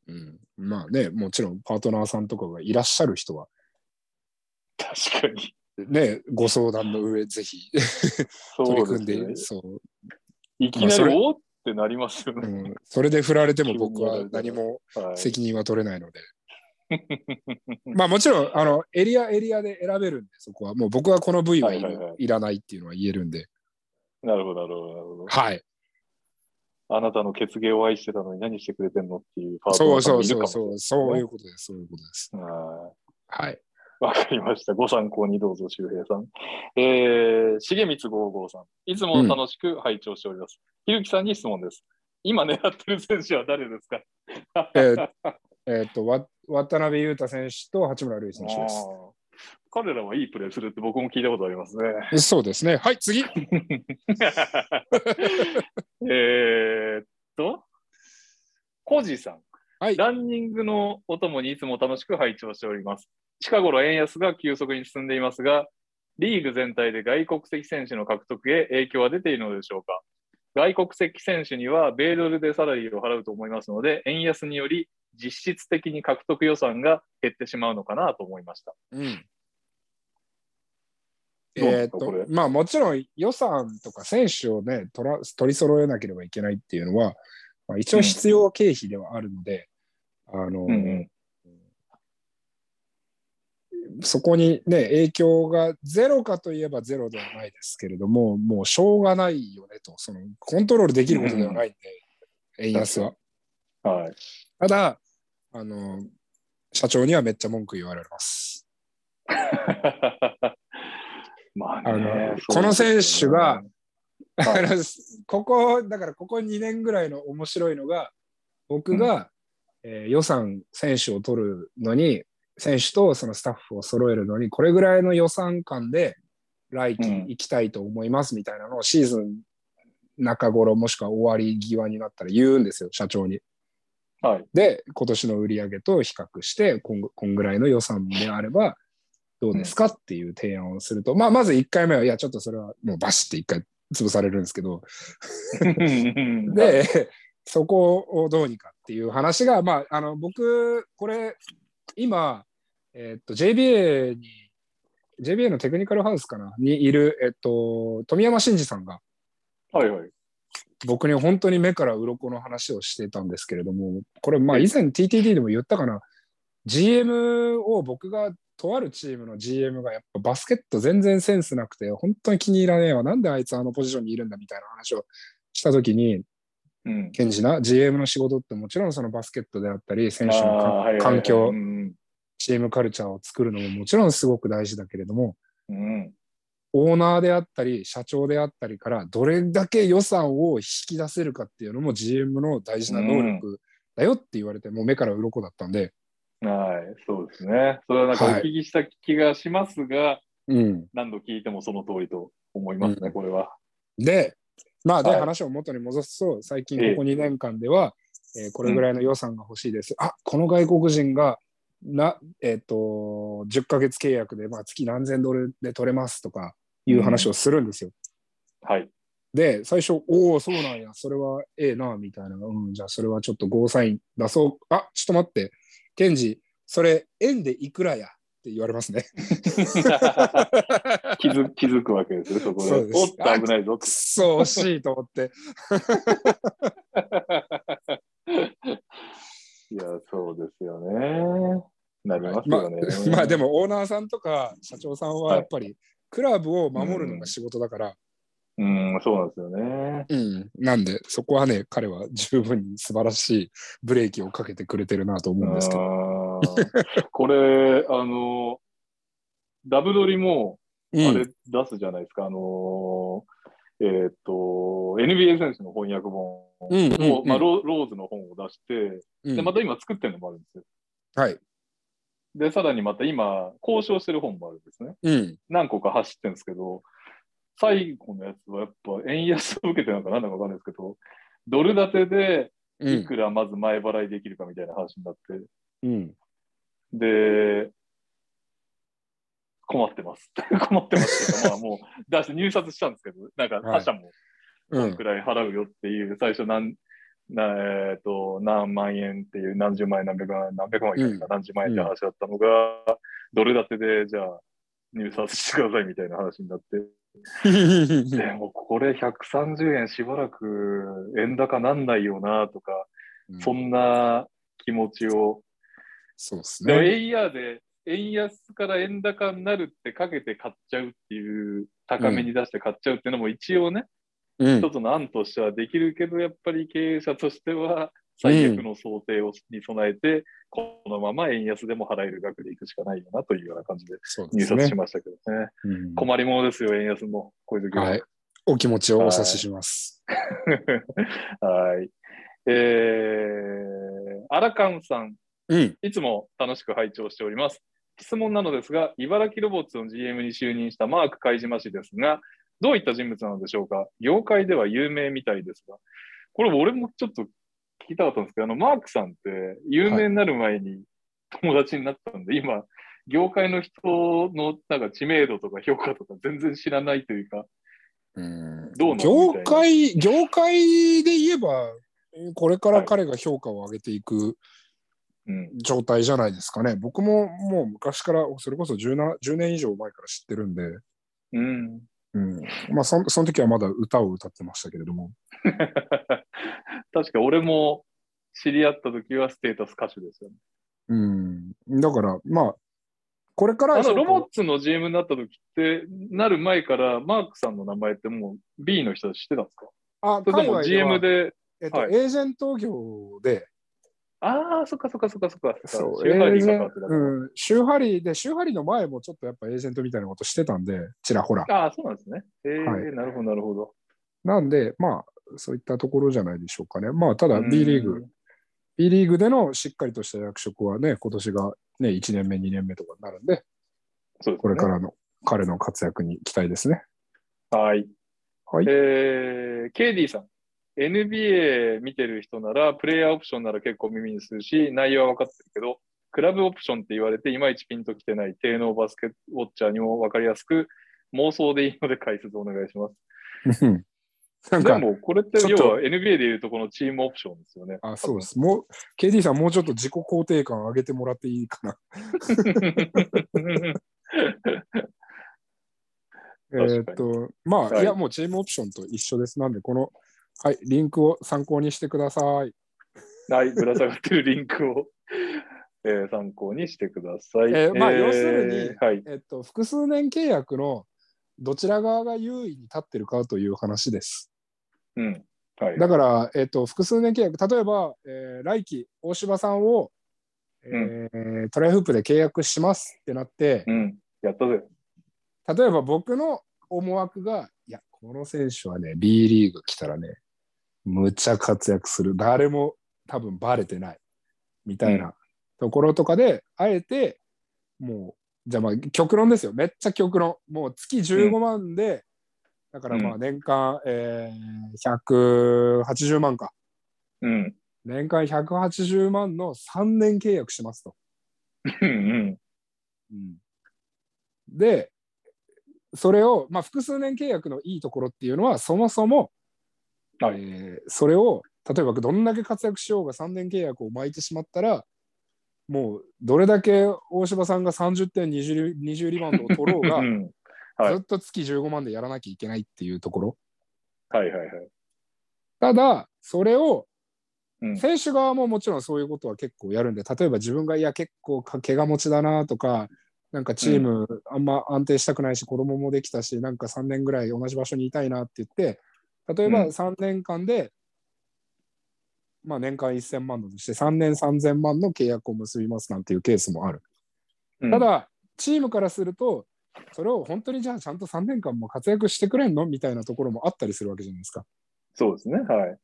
うんまあね、もちろんパートナーさんとかがいらっしゃる人は、確かに。ね、ご相談の上、ぜひそ取りう組んで、ですね。そう、いきなりおーってなりますようね。ん。それで振られても僕は何もはい責任は取れないので。まあ もちろん、あの、エリアエリアで選べるんで、そこは。もう僕はこの部位はいらないっていうのは言えるんで。なるほど、なるほど、なるほど。はい。あなたの血芸を愛してたのに何してくれてんのっていうパートナそうーそうそうそう、そういうことです。そういうことです。ははい。いわかりました。ご参考にどうぞ、周平さん。えー、重光55さん。いつも楽しく拝聴しております。ひるきさんに質問です。今狙ってる選手は誰ですか？えーえーっと、わ渡辺裕太選手と八村塁選手です。彼らはいいプレーするって僕も聞いたことありますね。そうですね。はい、次。えーっと、コジさん。はいランニングのお供にいつも楽しく拝聴しております。近頃円安が急速に進んでいますが、リーグ全体で外国籍選手の獲得へ影響は出ているのでしょうか？外国籍選手には米ドルでサラリーを払うと思いますので、円安により実質的に獲得予算が減ってしまうのかなと思いました。えーっと、まあもちろん予算とか選手をね、取ら取り揃えなければいけないっていうのは、まあ、一応必要経費ではあるので、あの、うんうんそこにね、影響がゼロかといえばゼロではないですけれども、もうしょうがないよねと、そのコントロールできることではないんで、円安は。はい。ただ、あの、社長にはめっちゃ文句言われます。まああのね、この選手がはいここ、だからここ2年ぐらいの面白いのが、僕が、えー予算、選手を取るのに、選手とそのスタッフを揃えるのに、これぐらいの予算感で来季うん。行きたいと思いますみたいなのをシーズン中頃もしくは終わり際になったら言うんですよ、社長に。はい。で、今年の売り上げと比較して、こんこんぐらいの予算であれば、どうですかっていう提案をすると、まあ、まず1回目は、いや、ちょっとそれはもうバシって1回潰されるんですけど、で、で、そこをどうにかっていう話が、まあ、あの僕、これ、今、えっと、JBA に、JBA のテクニカルハウスかな？にいる、えっと、富山真司さんが、はいはい。僕に本当に目から鱗の話をしてたんですけれども、これ、まあ、以前 TTD でも言ったかな、GM を僕がとあるチームの GM がやっぱバスケット全然センスなくて、本当に気に入らねえわ、なんであいつあのポジションにいるんだみたいな話をしたときに、うん。ケンジな GM の仕事ってもちろんそのバスケットであったり、選手のかあーはいはいはい。環境う、んチームカルチャーを作るのももちろんすごく大事だけれども、うん。オーナーであったり、社長であったりから、どれだけ予算を引き出せるかっていうのも GM の大事な能力だよって言われて、もう目から鱗だったんで、はい、そうですね。それはなんかおはい聞きした気がしますが、うん。何度聞いてもその通りと思いますね、うんこれは。で、まあ、で、はい話を元に戻すと、最近ええここ2年間では、えーこれぐらいの予算が欲しいです。あこの外国人が、な、えっ、と、10ヶ月契約で、まあ、月何千ドルで取れますとかいう話をするんですよ。はい。で、最初、おお、そうなんや、それはええな、みたいな。うん、じゃあそれはちょっとゴーサイン出そう。あ、ちょっと待って、ケンジ、それ円でいくらや？って言われますね。気づ気づくわけですよ、そこで。そうですおっと、危ないぞくっそ惜しいと思って。いや、そうですよね。なりますまよね。あ、まあでもオーナーさんとか社長さんはやっぱりクラブを守るのが仕事だから、うん、そうなんですよね。うんなんでそこはね彼は十分に素晴らしいブレーキをかけてくれてるなと思うんですけど。これ、あの、ダブドリも、うんあれ出すじゃないですか、あのー、えーっと、NBA 選手の翻訳本を、うんうんうんまあロ、ローズの本を出して、うんで、また今作ってるのもあるんですよ。はい。で、さらにまた今、交渉してる本もあるんですね。うん。何個か走ってるんですけど、最後のやつはやっぱ円安を受けてなんかなんだかわかんないですけど、ドル建てでうん。いくらまず前払いできるかみたいな話になって、うん。で、困ってます。困ってますけど、まあ もう出して入札したんですけど、なんか他社もうん。くらい払うよっていう、最初何、なえっと何万円っていう、何十万円、何百万円、何百万円いか何十万円って話だったのが、ドル建てで、じゃあ入札してくださいみたいな話になって、でもこれ130円しばらく円高なんないよなとか、そんな気持ちを。そうですでもね。円安で、円安から円高になるってかけて買っちゃうっていう、高めに出して買っちゃうっていうのも一応ね、うん一つの案としてはできるけど、やっぱり経営者としては、最悪の想定をに備えて、このまま円安でも払える額でいくしかないよなというような感じで入札し。ましたけどね。うん困りものですよ、円安も。こういう時は。はい。お気持ちをお察しします。はい。えー、アラカンさん、うん。いつも楽しく拝聴しております。質問なのですが、茨城ロボッツの GM に就任したマーク貝島氏ですが、どういった人物なのでしょうか？業界では有名みたいですが、これ俺もちょっと聞きたかったんですけど、あの、マークさんって有名になる前に友達になったんで、今、業界の人のなんか知名度とか評価とか全然知らないというか、うん。どうなの？業界、業界で言えば、これから彼が評価を上げていくうん、状態じゃないですかね。僕ももう昔から、それこそ 10, な10年以上前から知ってるんで、うん。うん、まあそ、その時はまだ歌を歌ってましたけれども。確か俺も知り合った時はステータス歌手ですよね。うん、だから、まあ、これからあのロボッツの GM になった時って、なる前からマークさんの名前ってもう B の人知ってたんですか？あそれとも GM で、えっとはいエージェント業で、ああ、そっかそっかそっかそっか。そう、シューハリーエージェンがかかってたからうん、シューハリーで、シューハリーの前もちょっとやっぱエージェントみたいなことしてたんで、ちらほら。ああ、そうなんですね。えーはいなるほど、なるほど。なんで、まあ、そういったところじゃないでしょうかね。まあ、ただうん B リーグ、B リーグでのしっかりとした役職はね、今年がね、1年目、2年目とかになるんで、そうですねこれからの彼の活躍に期待ですね。はい。はい。えー、ケイディさん。NBA 見てる人なら、プレイヤーオプションなら結構耳にするし、内容は分かってるけど、クラブオプションって言われて、いまいちピンときてない低能バスケウォッチャーにも分かりやすく、妄想でいいので解説お願いします。うんなんか、でも、これって要は NBA でいうとこのチームオプションですよね。あ、そうです。もう、KD さん、もうちょっと自己肯定感上げてもらっていいかな？えっと、まあ、はいい、や、もうチームオプションと一緒です。なんで、この、はい、リンクを参考にしてください。はい、ぶら下がってるリンクを、えー参考にしてください。えーまあ要するにはい。えっと、複数年契約のどちら側が優位に立ってるかという話です。うん。はい。だから、えっと、複数年契約、例えば、えー来季、大柴さんを、えートライフープで契約しますってなって、うん。やったぜ。例えば僕の思惑が、いや、この選手はね、B リーグ来たらね、むちゃ活躍する。誰も多分バレてない。みたいなところとかで、あえて、もう、じゃあまあ、極論ですよ。めっちゃ極論。もう月15万で、だからまあうん年間、えー、180万か。うん。年間180万の3年契約しますと。うん。で、それを、まあ、複数年契約のいいところっていうのは、そもそも、はいえーそれを、例えばどんだけ活躍しようが3年契約を巻いてしまったら、もうどれだけ大柴さんが30点20リ ,20 リバウンドを取ろうが、うんはいずっと月15万でやらなきゃいけないっていうところ。はいはいはい。ただ、それをうん。選手側ももちろんそういうことは結構やるんで、例えば自分がいや結構か怪我持ちだなとか、なんかチームあんま安定したくないし、子供もできたし、なんか3年ぐらい同じ場所にいたいなって言って、例えばうん3年間で、まあ年間1000万だとして3年3000万の契約を結びますなんていうケースもある。うんた、だ、チームからすると、それを本当にじゃあちゃんと3年間も活躍してくれんのみたいなところもあったりするわけじゃないですか。そうですね。はい。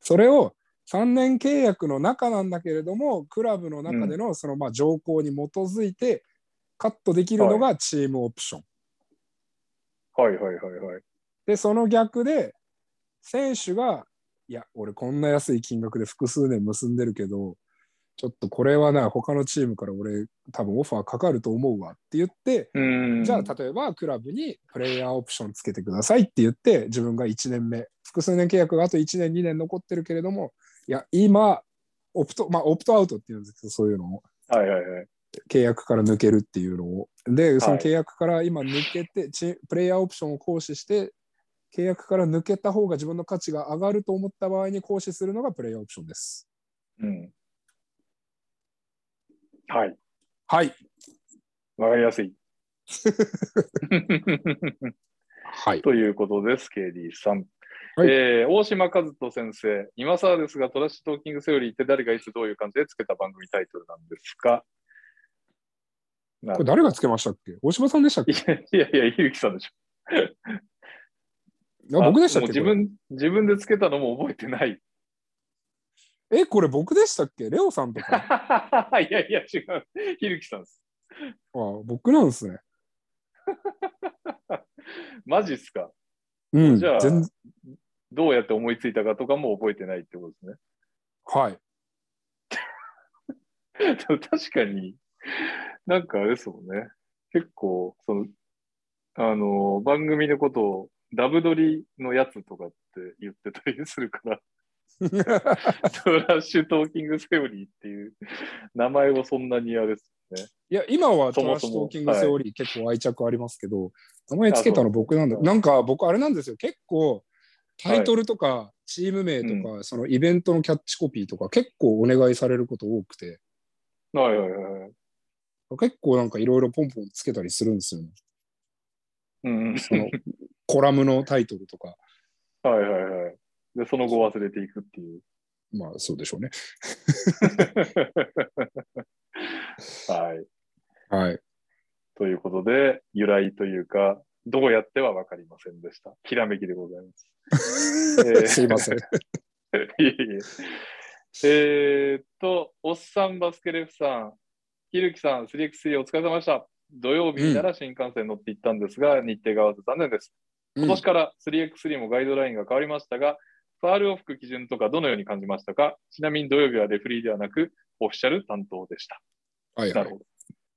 それを3年契約の中なんだけれども、クラブの中でのそのまあ条項に基づいてカットできるのがチームオプション。はいはいはいはい。で、その逆で、選手が、いや、俺こんな安い金額で複数年結んでるけど、ちょっとこれはな、他のチームから俺多分オファーかかると思うわって言って、うん。じゃあ例えばクラブにプレイヤーオプションつけてくださいって言って自分が1年目複数年契約があと1年2年残ってるけれどもいや今オプトまあオプトアウトっていうんですけどそういうのをはいはいはい。契約から抜けるっていうのをでそのはい契約から今抜けて、チプレイヤーオプションを行使して契約から抜けた方が自分の価値が上がると思った場合に行使するのがプレイヤーオプションです。うん。はい。はい。わかりやすい。はい。ということです、KD さん。はいえー大島和人先生、今更ですが、トラッシュトーキングセオリーって誰がいつどういう感じでつけた番組タイトルなんですか？なこれ誰がつけましたっけ？大島さんでしたっけ？いやいやいや、ゆうきさんでしょ。あ僕でしたっけ自分、自分でつけたのも覚えてない。え、これ僕でしたっけ？レオさんとか？いやいや、違う。ひるきさんです。あ僕なんですね。マジっすか？うん。じゃあ全どうやって思いついたかとかも覚えてないってことですね。はい。確かに、なんかあれですもんね。結構、その、あの、番組のことをダブドリのやつとかって言ってたりするから、トラッシュトーキングセオリーっていう名前をそんなにあれですね。いや、今はトラッシュトーキングセオリー結構愛着ありますけど、名前つけたの僕なんだ。なんか僕あれなんですよ。結構タイトルとかチーム名とか、そのイベントのキャッチコピーとか結構お願いされること多くて、はいはいはいはい。結構なんかいろいろポンポンつけたりするんですよね。うん。そのコラムのタイトルとか。はいはいはい。で、その後忘れていくっていう。まあそうでしょうね。はい。はい。ということで、由来というか、どうやっては分かりませんでした。ひらめきでございます。えーすいません。いえいえ。えーっと、おっさんバスケレフさん、ひるきさん、3x3 お疲れ様でした。土曜日なら新幹線乗って行ったんですが、日程が合わず残念です。今年から 3x3 もガイドラインが変わりましたが、ファールを吹く基準とかどのように感じましたか？ちなみに土曜日はレフリーではなく、オフィシャル担当でした。はいはいなるほど。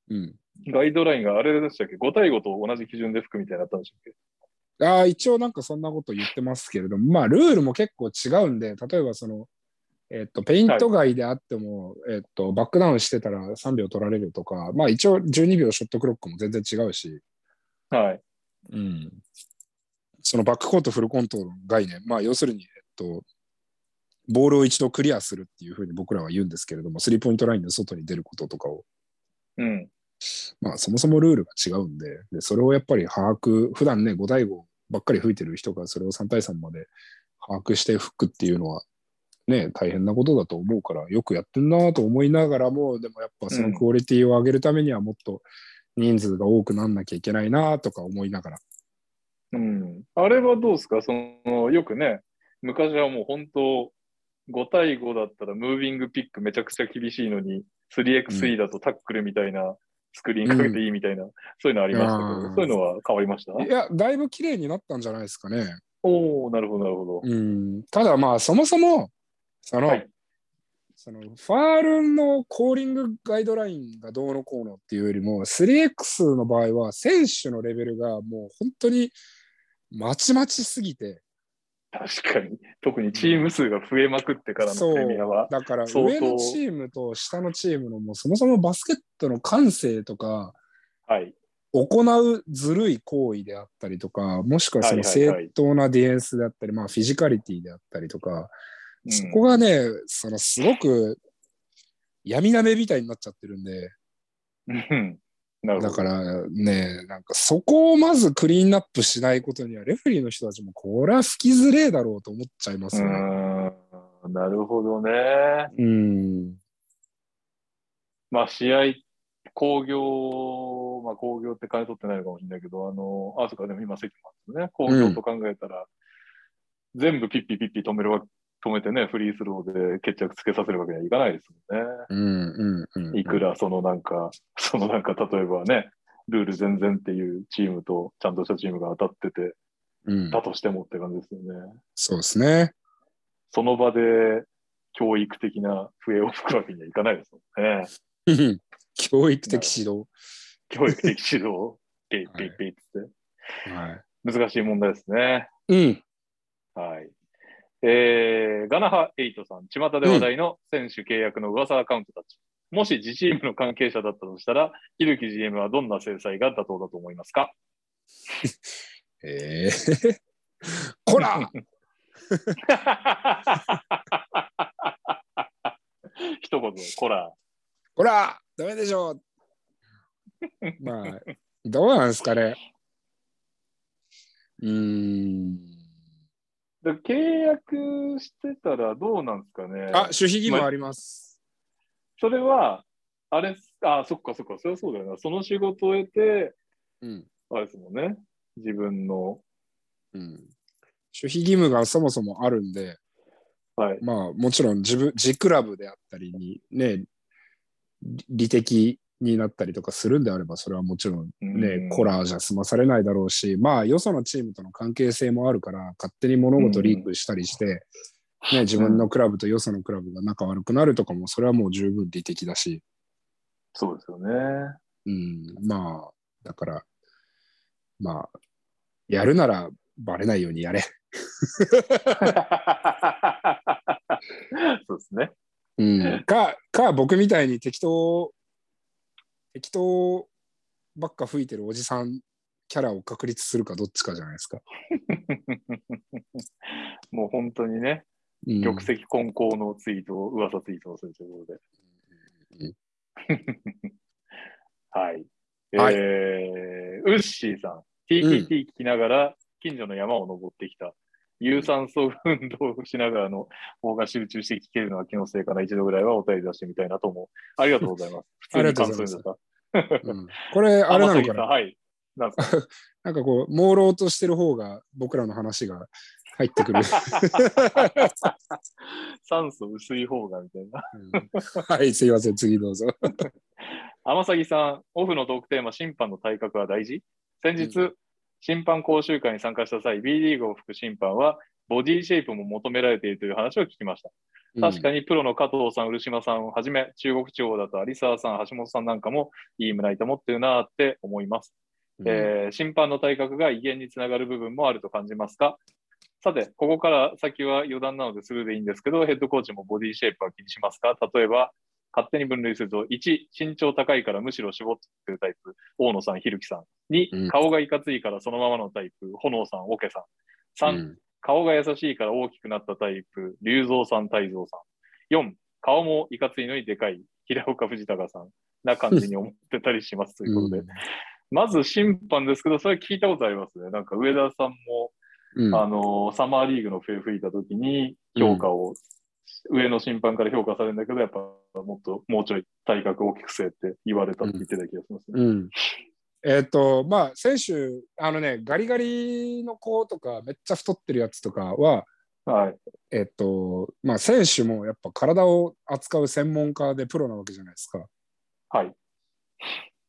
うん、ガイドラインがあれでしたっけ ?5 対5と同じ基準で吹くみたいになったんでしたっけ？あー一応なんかそんなこと言ってますけれども、まあルールも結構違うんで、例えばその、えっと、ペイント外であっても、えっと、バックダウンしてたら3秒取られるとか、まあ一応12秒ショットクロックも全然違うし、はい。うん、そのバックコートフルコントロールの概念、まあ要するに、えっと、ボールを一度クリアするっていうふうに僕らは言うんですけれども、スリーポイントラインの外に出ることとかを、うん。まあそもそもルールが違うんで、でそれをやっぱり把握、普段ね、5対5ばっかり吹いてる人がそれを3対3まで把握して吹くっていうのは、ね、大変なことだと思うから、よくやってんなと思いながらも、でもやっぱそのクオリティを上げるためにはもっと人数が多くなんなきゃいけないなとか思いながら。うん。あれはどうですか？その、よくね、昔はもう本当、5対5だったらムービングピックめちゃくちゃ厳しいのに、3x3 だとタックルみたいな、スクリーンかけていいみたいな、そういうのありましたけど、うんそういうのは変わりました？いや、だいぶ綺麗になったんじゃないですかね。おおなるほど、なるほど。うん、ただまあ、そもそも、その、はいそのファールのコーリングガイドラインがどうのこうのっていうよりも、3X の場合は選手のレベルがもう本当にまちまちすぎて、確かに。特にチーム数が増えまくってからのプレミアは。だから上のチームと下のチームのもうそもそもバスケットの感性とか、はい。行うずるい行為であったりとか、もしくはその正当なディフェンスであったり、まあフィジカリティであったりとか、うんそこがね、そのすごく闇鍋みたいになっちゃってるんで。だからね、なんかそこをまずクリーンナップしないことには、レフェリーの人たちもこれは吹きづれえだろうと思っちゃいますうね。なるほどね。うん。まあ、試合、工業、まあ、工業って金取ってないのかもしれないけど、あの、あ、そっか、でも今席もあるんですね。工業と考えたら、全部ピッピピッピ止めるわ、止めてね、フリースローで決着つけさせるわけにはいかないですもんね。うんうんうん。いくらそのなんか、そのなんか例えばね、ルール全然っていうチームとちゃんとしたチームが当たってて、うん、だとしてもって感じですよね。そうですね。その場で教育的な笛を吹くわけにはいかないですもんね。教育的指導。教育的指導、ペイペイペイって。は難しい問題ですね。い。うん。はい。えー、ガナハエイトさん、巷で話題の選手契約の噂アカウントたち。もし自チームの関係者だったとしたら、ひるき GM はどんな制裁が妥当だと思いますか？えー、こら一言、こら。こらダメでしょまあ、どうなんですかね。うーん。で契約してたらどうなんですかね？あ、守秘義務あります。それは、あれ、あ、そっかそっか、それはそうだよな。その仕事を得て、うん。あれですもんね。自分の、うん。守秘義務がそもそもあるんで、はい。まあ、もちろん自分、自クラブであったりにね、利的になったりとかするんであれば、それはもちろんね、うんコラーじゃ済まされないだろうし、まあ、よそのチームとの関係性もあるから、勝手に物事リークしたりして、ね、自分のクラブとよそのクラブが仲悪くなるとかも、それはもう十分利的だし、そうですよね。うん、まあ、だから、まあ、やるならバレないようにやれ。そうですね。うん、か、か、僕みたいに適当、適当ばっか吹いてるおじさんキャラを確立するかどっちかじゃないですか。もう本当にね、うん玉石混交のツイートを、噂ツイートをするということで。うんはい。はいえー、ウッシーさん、TTT 聞きながら近所の山を登ってきた。有酸素運動をしながらの方が集中して聞けるのは気のせいかな。一度ぐらいはお便り出してみたいなと思う。ありがとうございます。普通に感想ですか。うんこれ、あれなのかなはい。なんかなんかこう、朦朧としてる方が僕らの話が入ってくる。酸素薄い方がみたいな。う んはい、すいません、次どうぞ。天崎さん、オフのトークテーマ、審判の体格は大事？先日、う審判講習会に参加した際、B リーグを吹く審判は、ボディシェイプも求められているという話を聞きました。確かにプロの加藤さん、漆島さんをはじめ、中国地方だと有沢さん、橋本さんなんかもいい胸板持ってるなって思います。うんえー審判の体格が威厳につながる部分もあると感じますか？さて、ここから先は余談なのでスルーでいいんですけど、ヘッドコーチもボディシェイプは気にしますか？例えば、勝手に分類すると、1、身長高いからむしろ絞ってるタイプ、大野さん、ひるきさん。う2、ん顔がいかついからそのままのタイプ、炎さん、オケさん。3、うん顔が優しいから大きくなったタイプ、龍造さん、太蔵さん。4、顔もいかついのにでかい、平岡藤隆さん。な感じに思ってたりしますということで。うんまず審判ですけど、それ聞いたことありますね。なんか上田さんも、うんあの、サマーリーグの笛吹いたときに評価を、上の審判から評価されるんだけど、やっぱもっと、もうちょい体格大きくせえって言われたって言ってた気がしますね。うんえっ、と、まあ、選手、あのね、ガリガリの子とか、めっちゃ太ってるやつとかは、はい。えっ、と、まあ、選手もやっぱ体を扱う専門家でプロなわけじゃないですか。はい。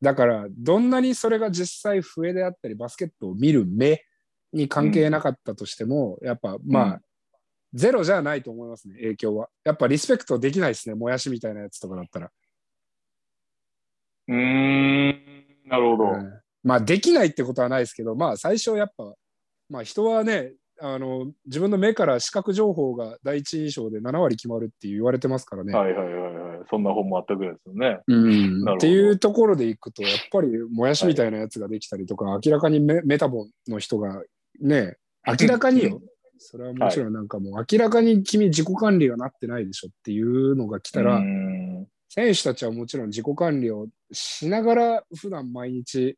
だから、どんなにそれが実際笛であったり、バスケットを見る目に関係なかったとしても、やっぱ、まあ、うんゼロじゃないと思いますね、影響は。やっぱリスペクトできないですね、もやしみたいなやつとかだったら。うーん、なるほど。うんまあできないってことはないですけどまあ最初やっぱまあ人はねあの自分の目から視覚情報が第一印象で7割決まるって言われてますからね。はいはいはいはい。そんな本もあったぐらいですよね。うんっていうところでいくとやっぱりもやしみたいなやつができたりとか、明らかにメメタボの人がね明らかによそれはもちろんなんかもう明らかに君自己管理がなってないでしょっていうのが来たら、選手たちはもちろん自己管理をしながら普段毎日、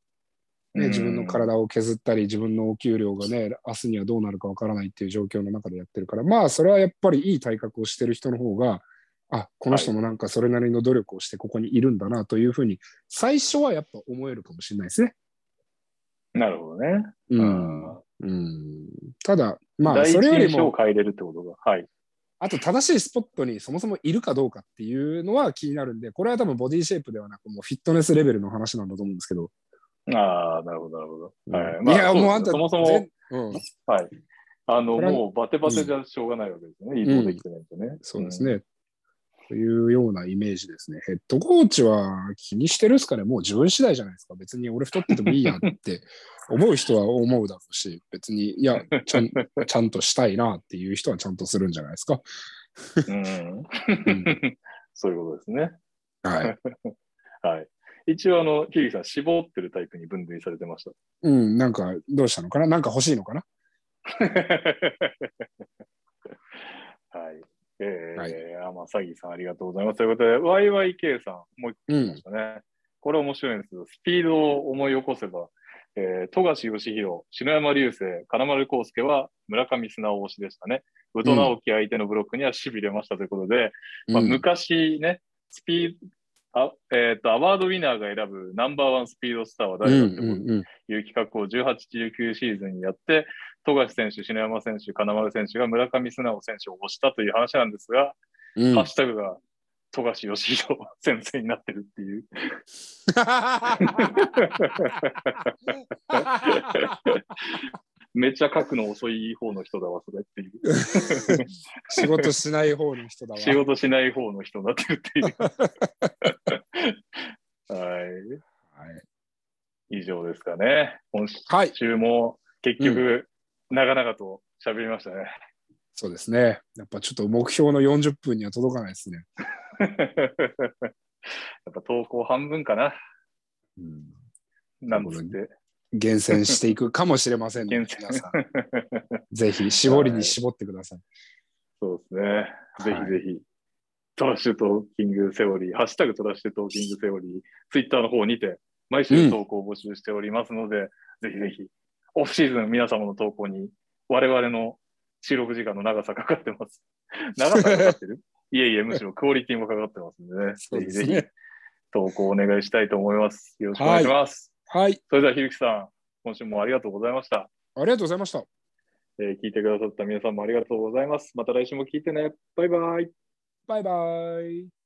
ね、うん。自分の体を削ったり自分のお給料がね明日にはどうなるかわからないっていう状況の中でやってるからまあそれはやっぱりいい体格をしてる人の方があこの人もなんかそれなりの努力をしてここにいるんだなというふうに最初はやっぱ思えるかもしれないですね。なるほどね。うんうんうん、ただまあそれよりも変えれるってことが。はい。あと正しいスポットにそもそもいるかどうかっていうのは気になるんでこれは多分ボディシェイプではなくもうフィットネスレベルの話なんだと思うんですけど。ああ、なるほど、なるほど。はい。いや、そうもうあんた、そもそも、全うん、はい。あの、もうバテバテじゃしょうがないわけですよね。移動できてないとね。そうですね。というようなイメージですね。ヘッドコーチは気にしてるっすかねもう自分次第じゃないですか。別に俺太っててもいいやって思う人は思うだろうし、別に、いや、ちゃん ちゃんとしたいなっていう人はちゃんとするんじゃないですか。うん。う んそういうことですね。はい。はい。一応、あの、ヒリさん、絞ってるタイプに分類されてました。うん、なんかどうしたのかな？なんか欲しいのかな？はい。えー、はいあまあ、詐欺さんありがとうございます。ということで、YYK さん、もう一個うん来まし。たね。これ面白いんですけど、スピードを思い起こせば、えー、富樫義弘、篠山流星、金丸康介は村上素直推しでしたね。宇都直樹相手のブロックには痺れましたということで、まあ、うん昔ね、スピーあえー、とアワードウィナーが選ぶナンバーワンスピードスターはうん誰だっていう企画を18、19シーズンにやって、富樫選手、篠山選手、金丸選手が村上素直選手を推したという話なんですが、うんハッシュタグが富樫義弘先生になってるっていう。めっちゃ書くの遅い方の人だわ、それっていう。仕事しない方の人だわ。仕事しない方の人になってるっていう。はい。はい。以上ですかね。今はい週も結局、長々と喋りましたね。そうですね。やっぱちょっと目標の40分には届かないですね。やっぱ投稿半分かな。うん、なんつって。厳選していくかもしれませんので、厳選皆さん。ぜひ、絞りに絞ってください。そうですね。ぜはいひぜひ。トラッシュトーキングセオリー、ハッシュタグトラッシュトーキングセオリー、ツイッターの方にて、毎週投稿を募集しておりますので、ぜひぜひ、オフシーズン皆様の投稿に、我々の収録時間の長さかかってます。長さかかってる？いえいえ、むしろクオリティもかかってますんでね。そうぜひぜひ。投稿お願いしたいと思います。よろしくお願いします。はい。それでは、ひるきさん、今週もありがとうございました。ありがとうございました。えー聞いてくださった皆さんもありがとうございます。また来週も聞いてね。バイバイ。バイバイ。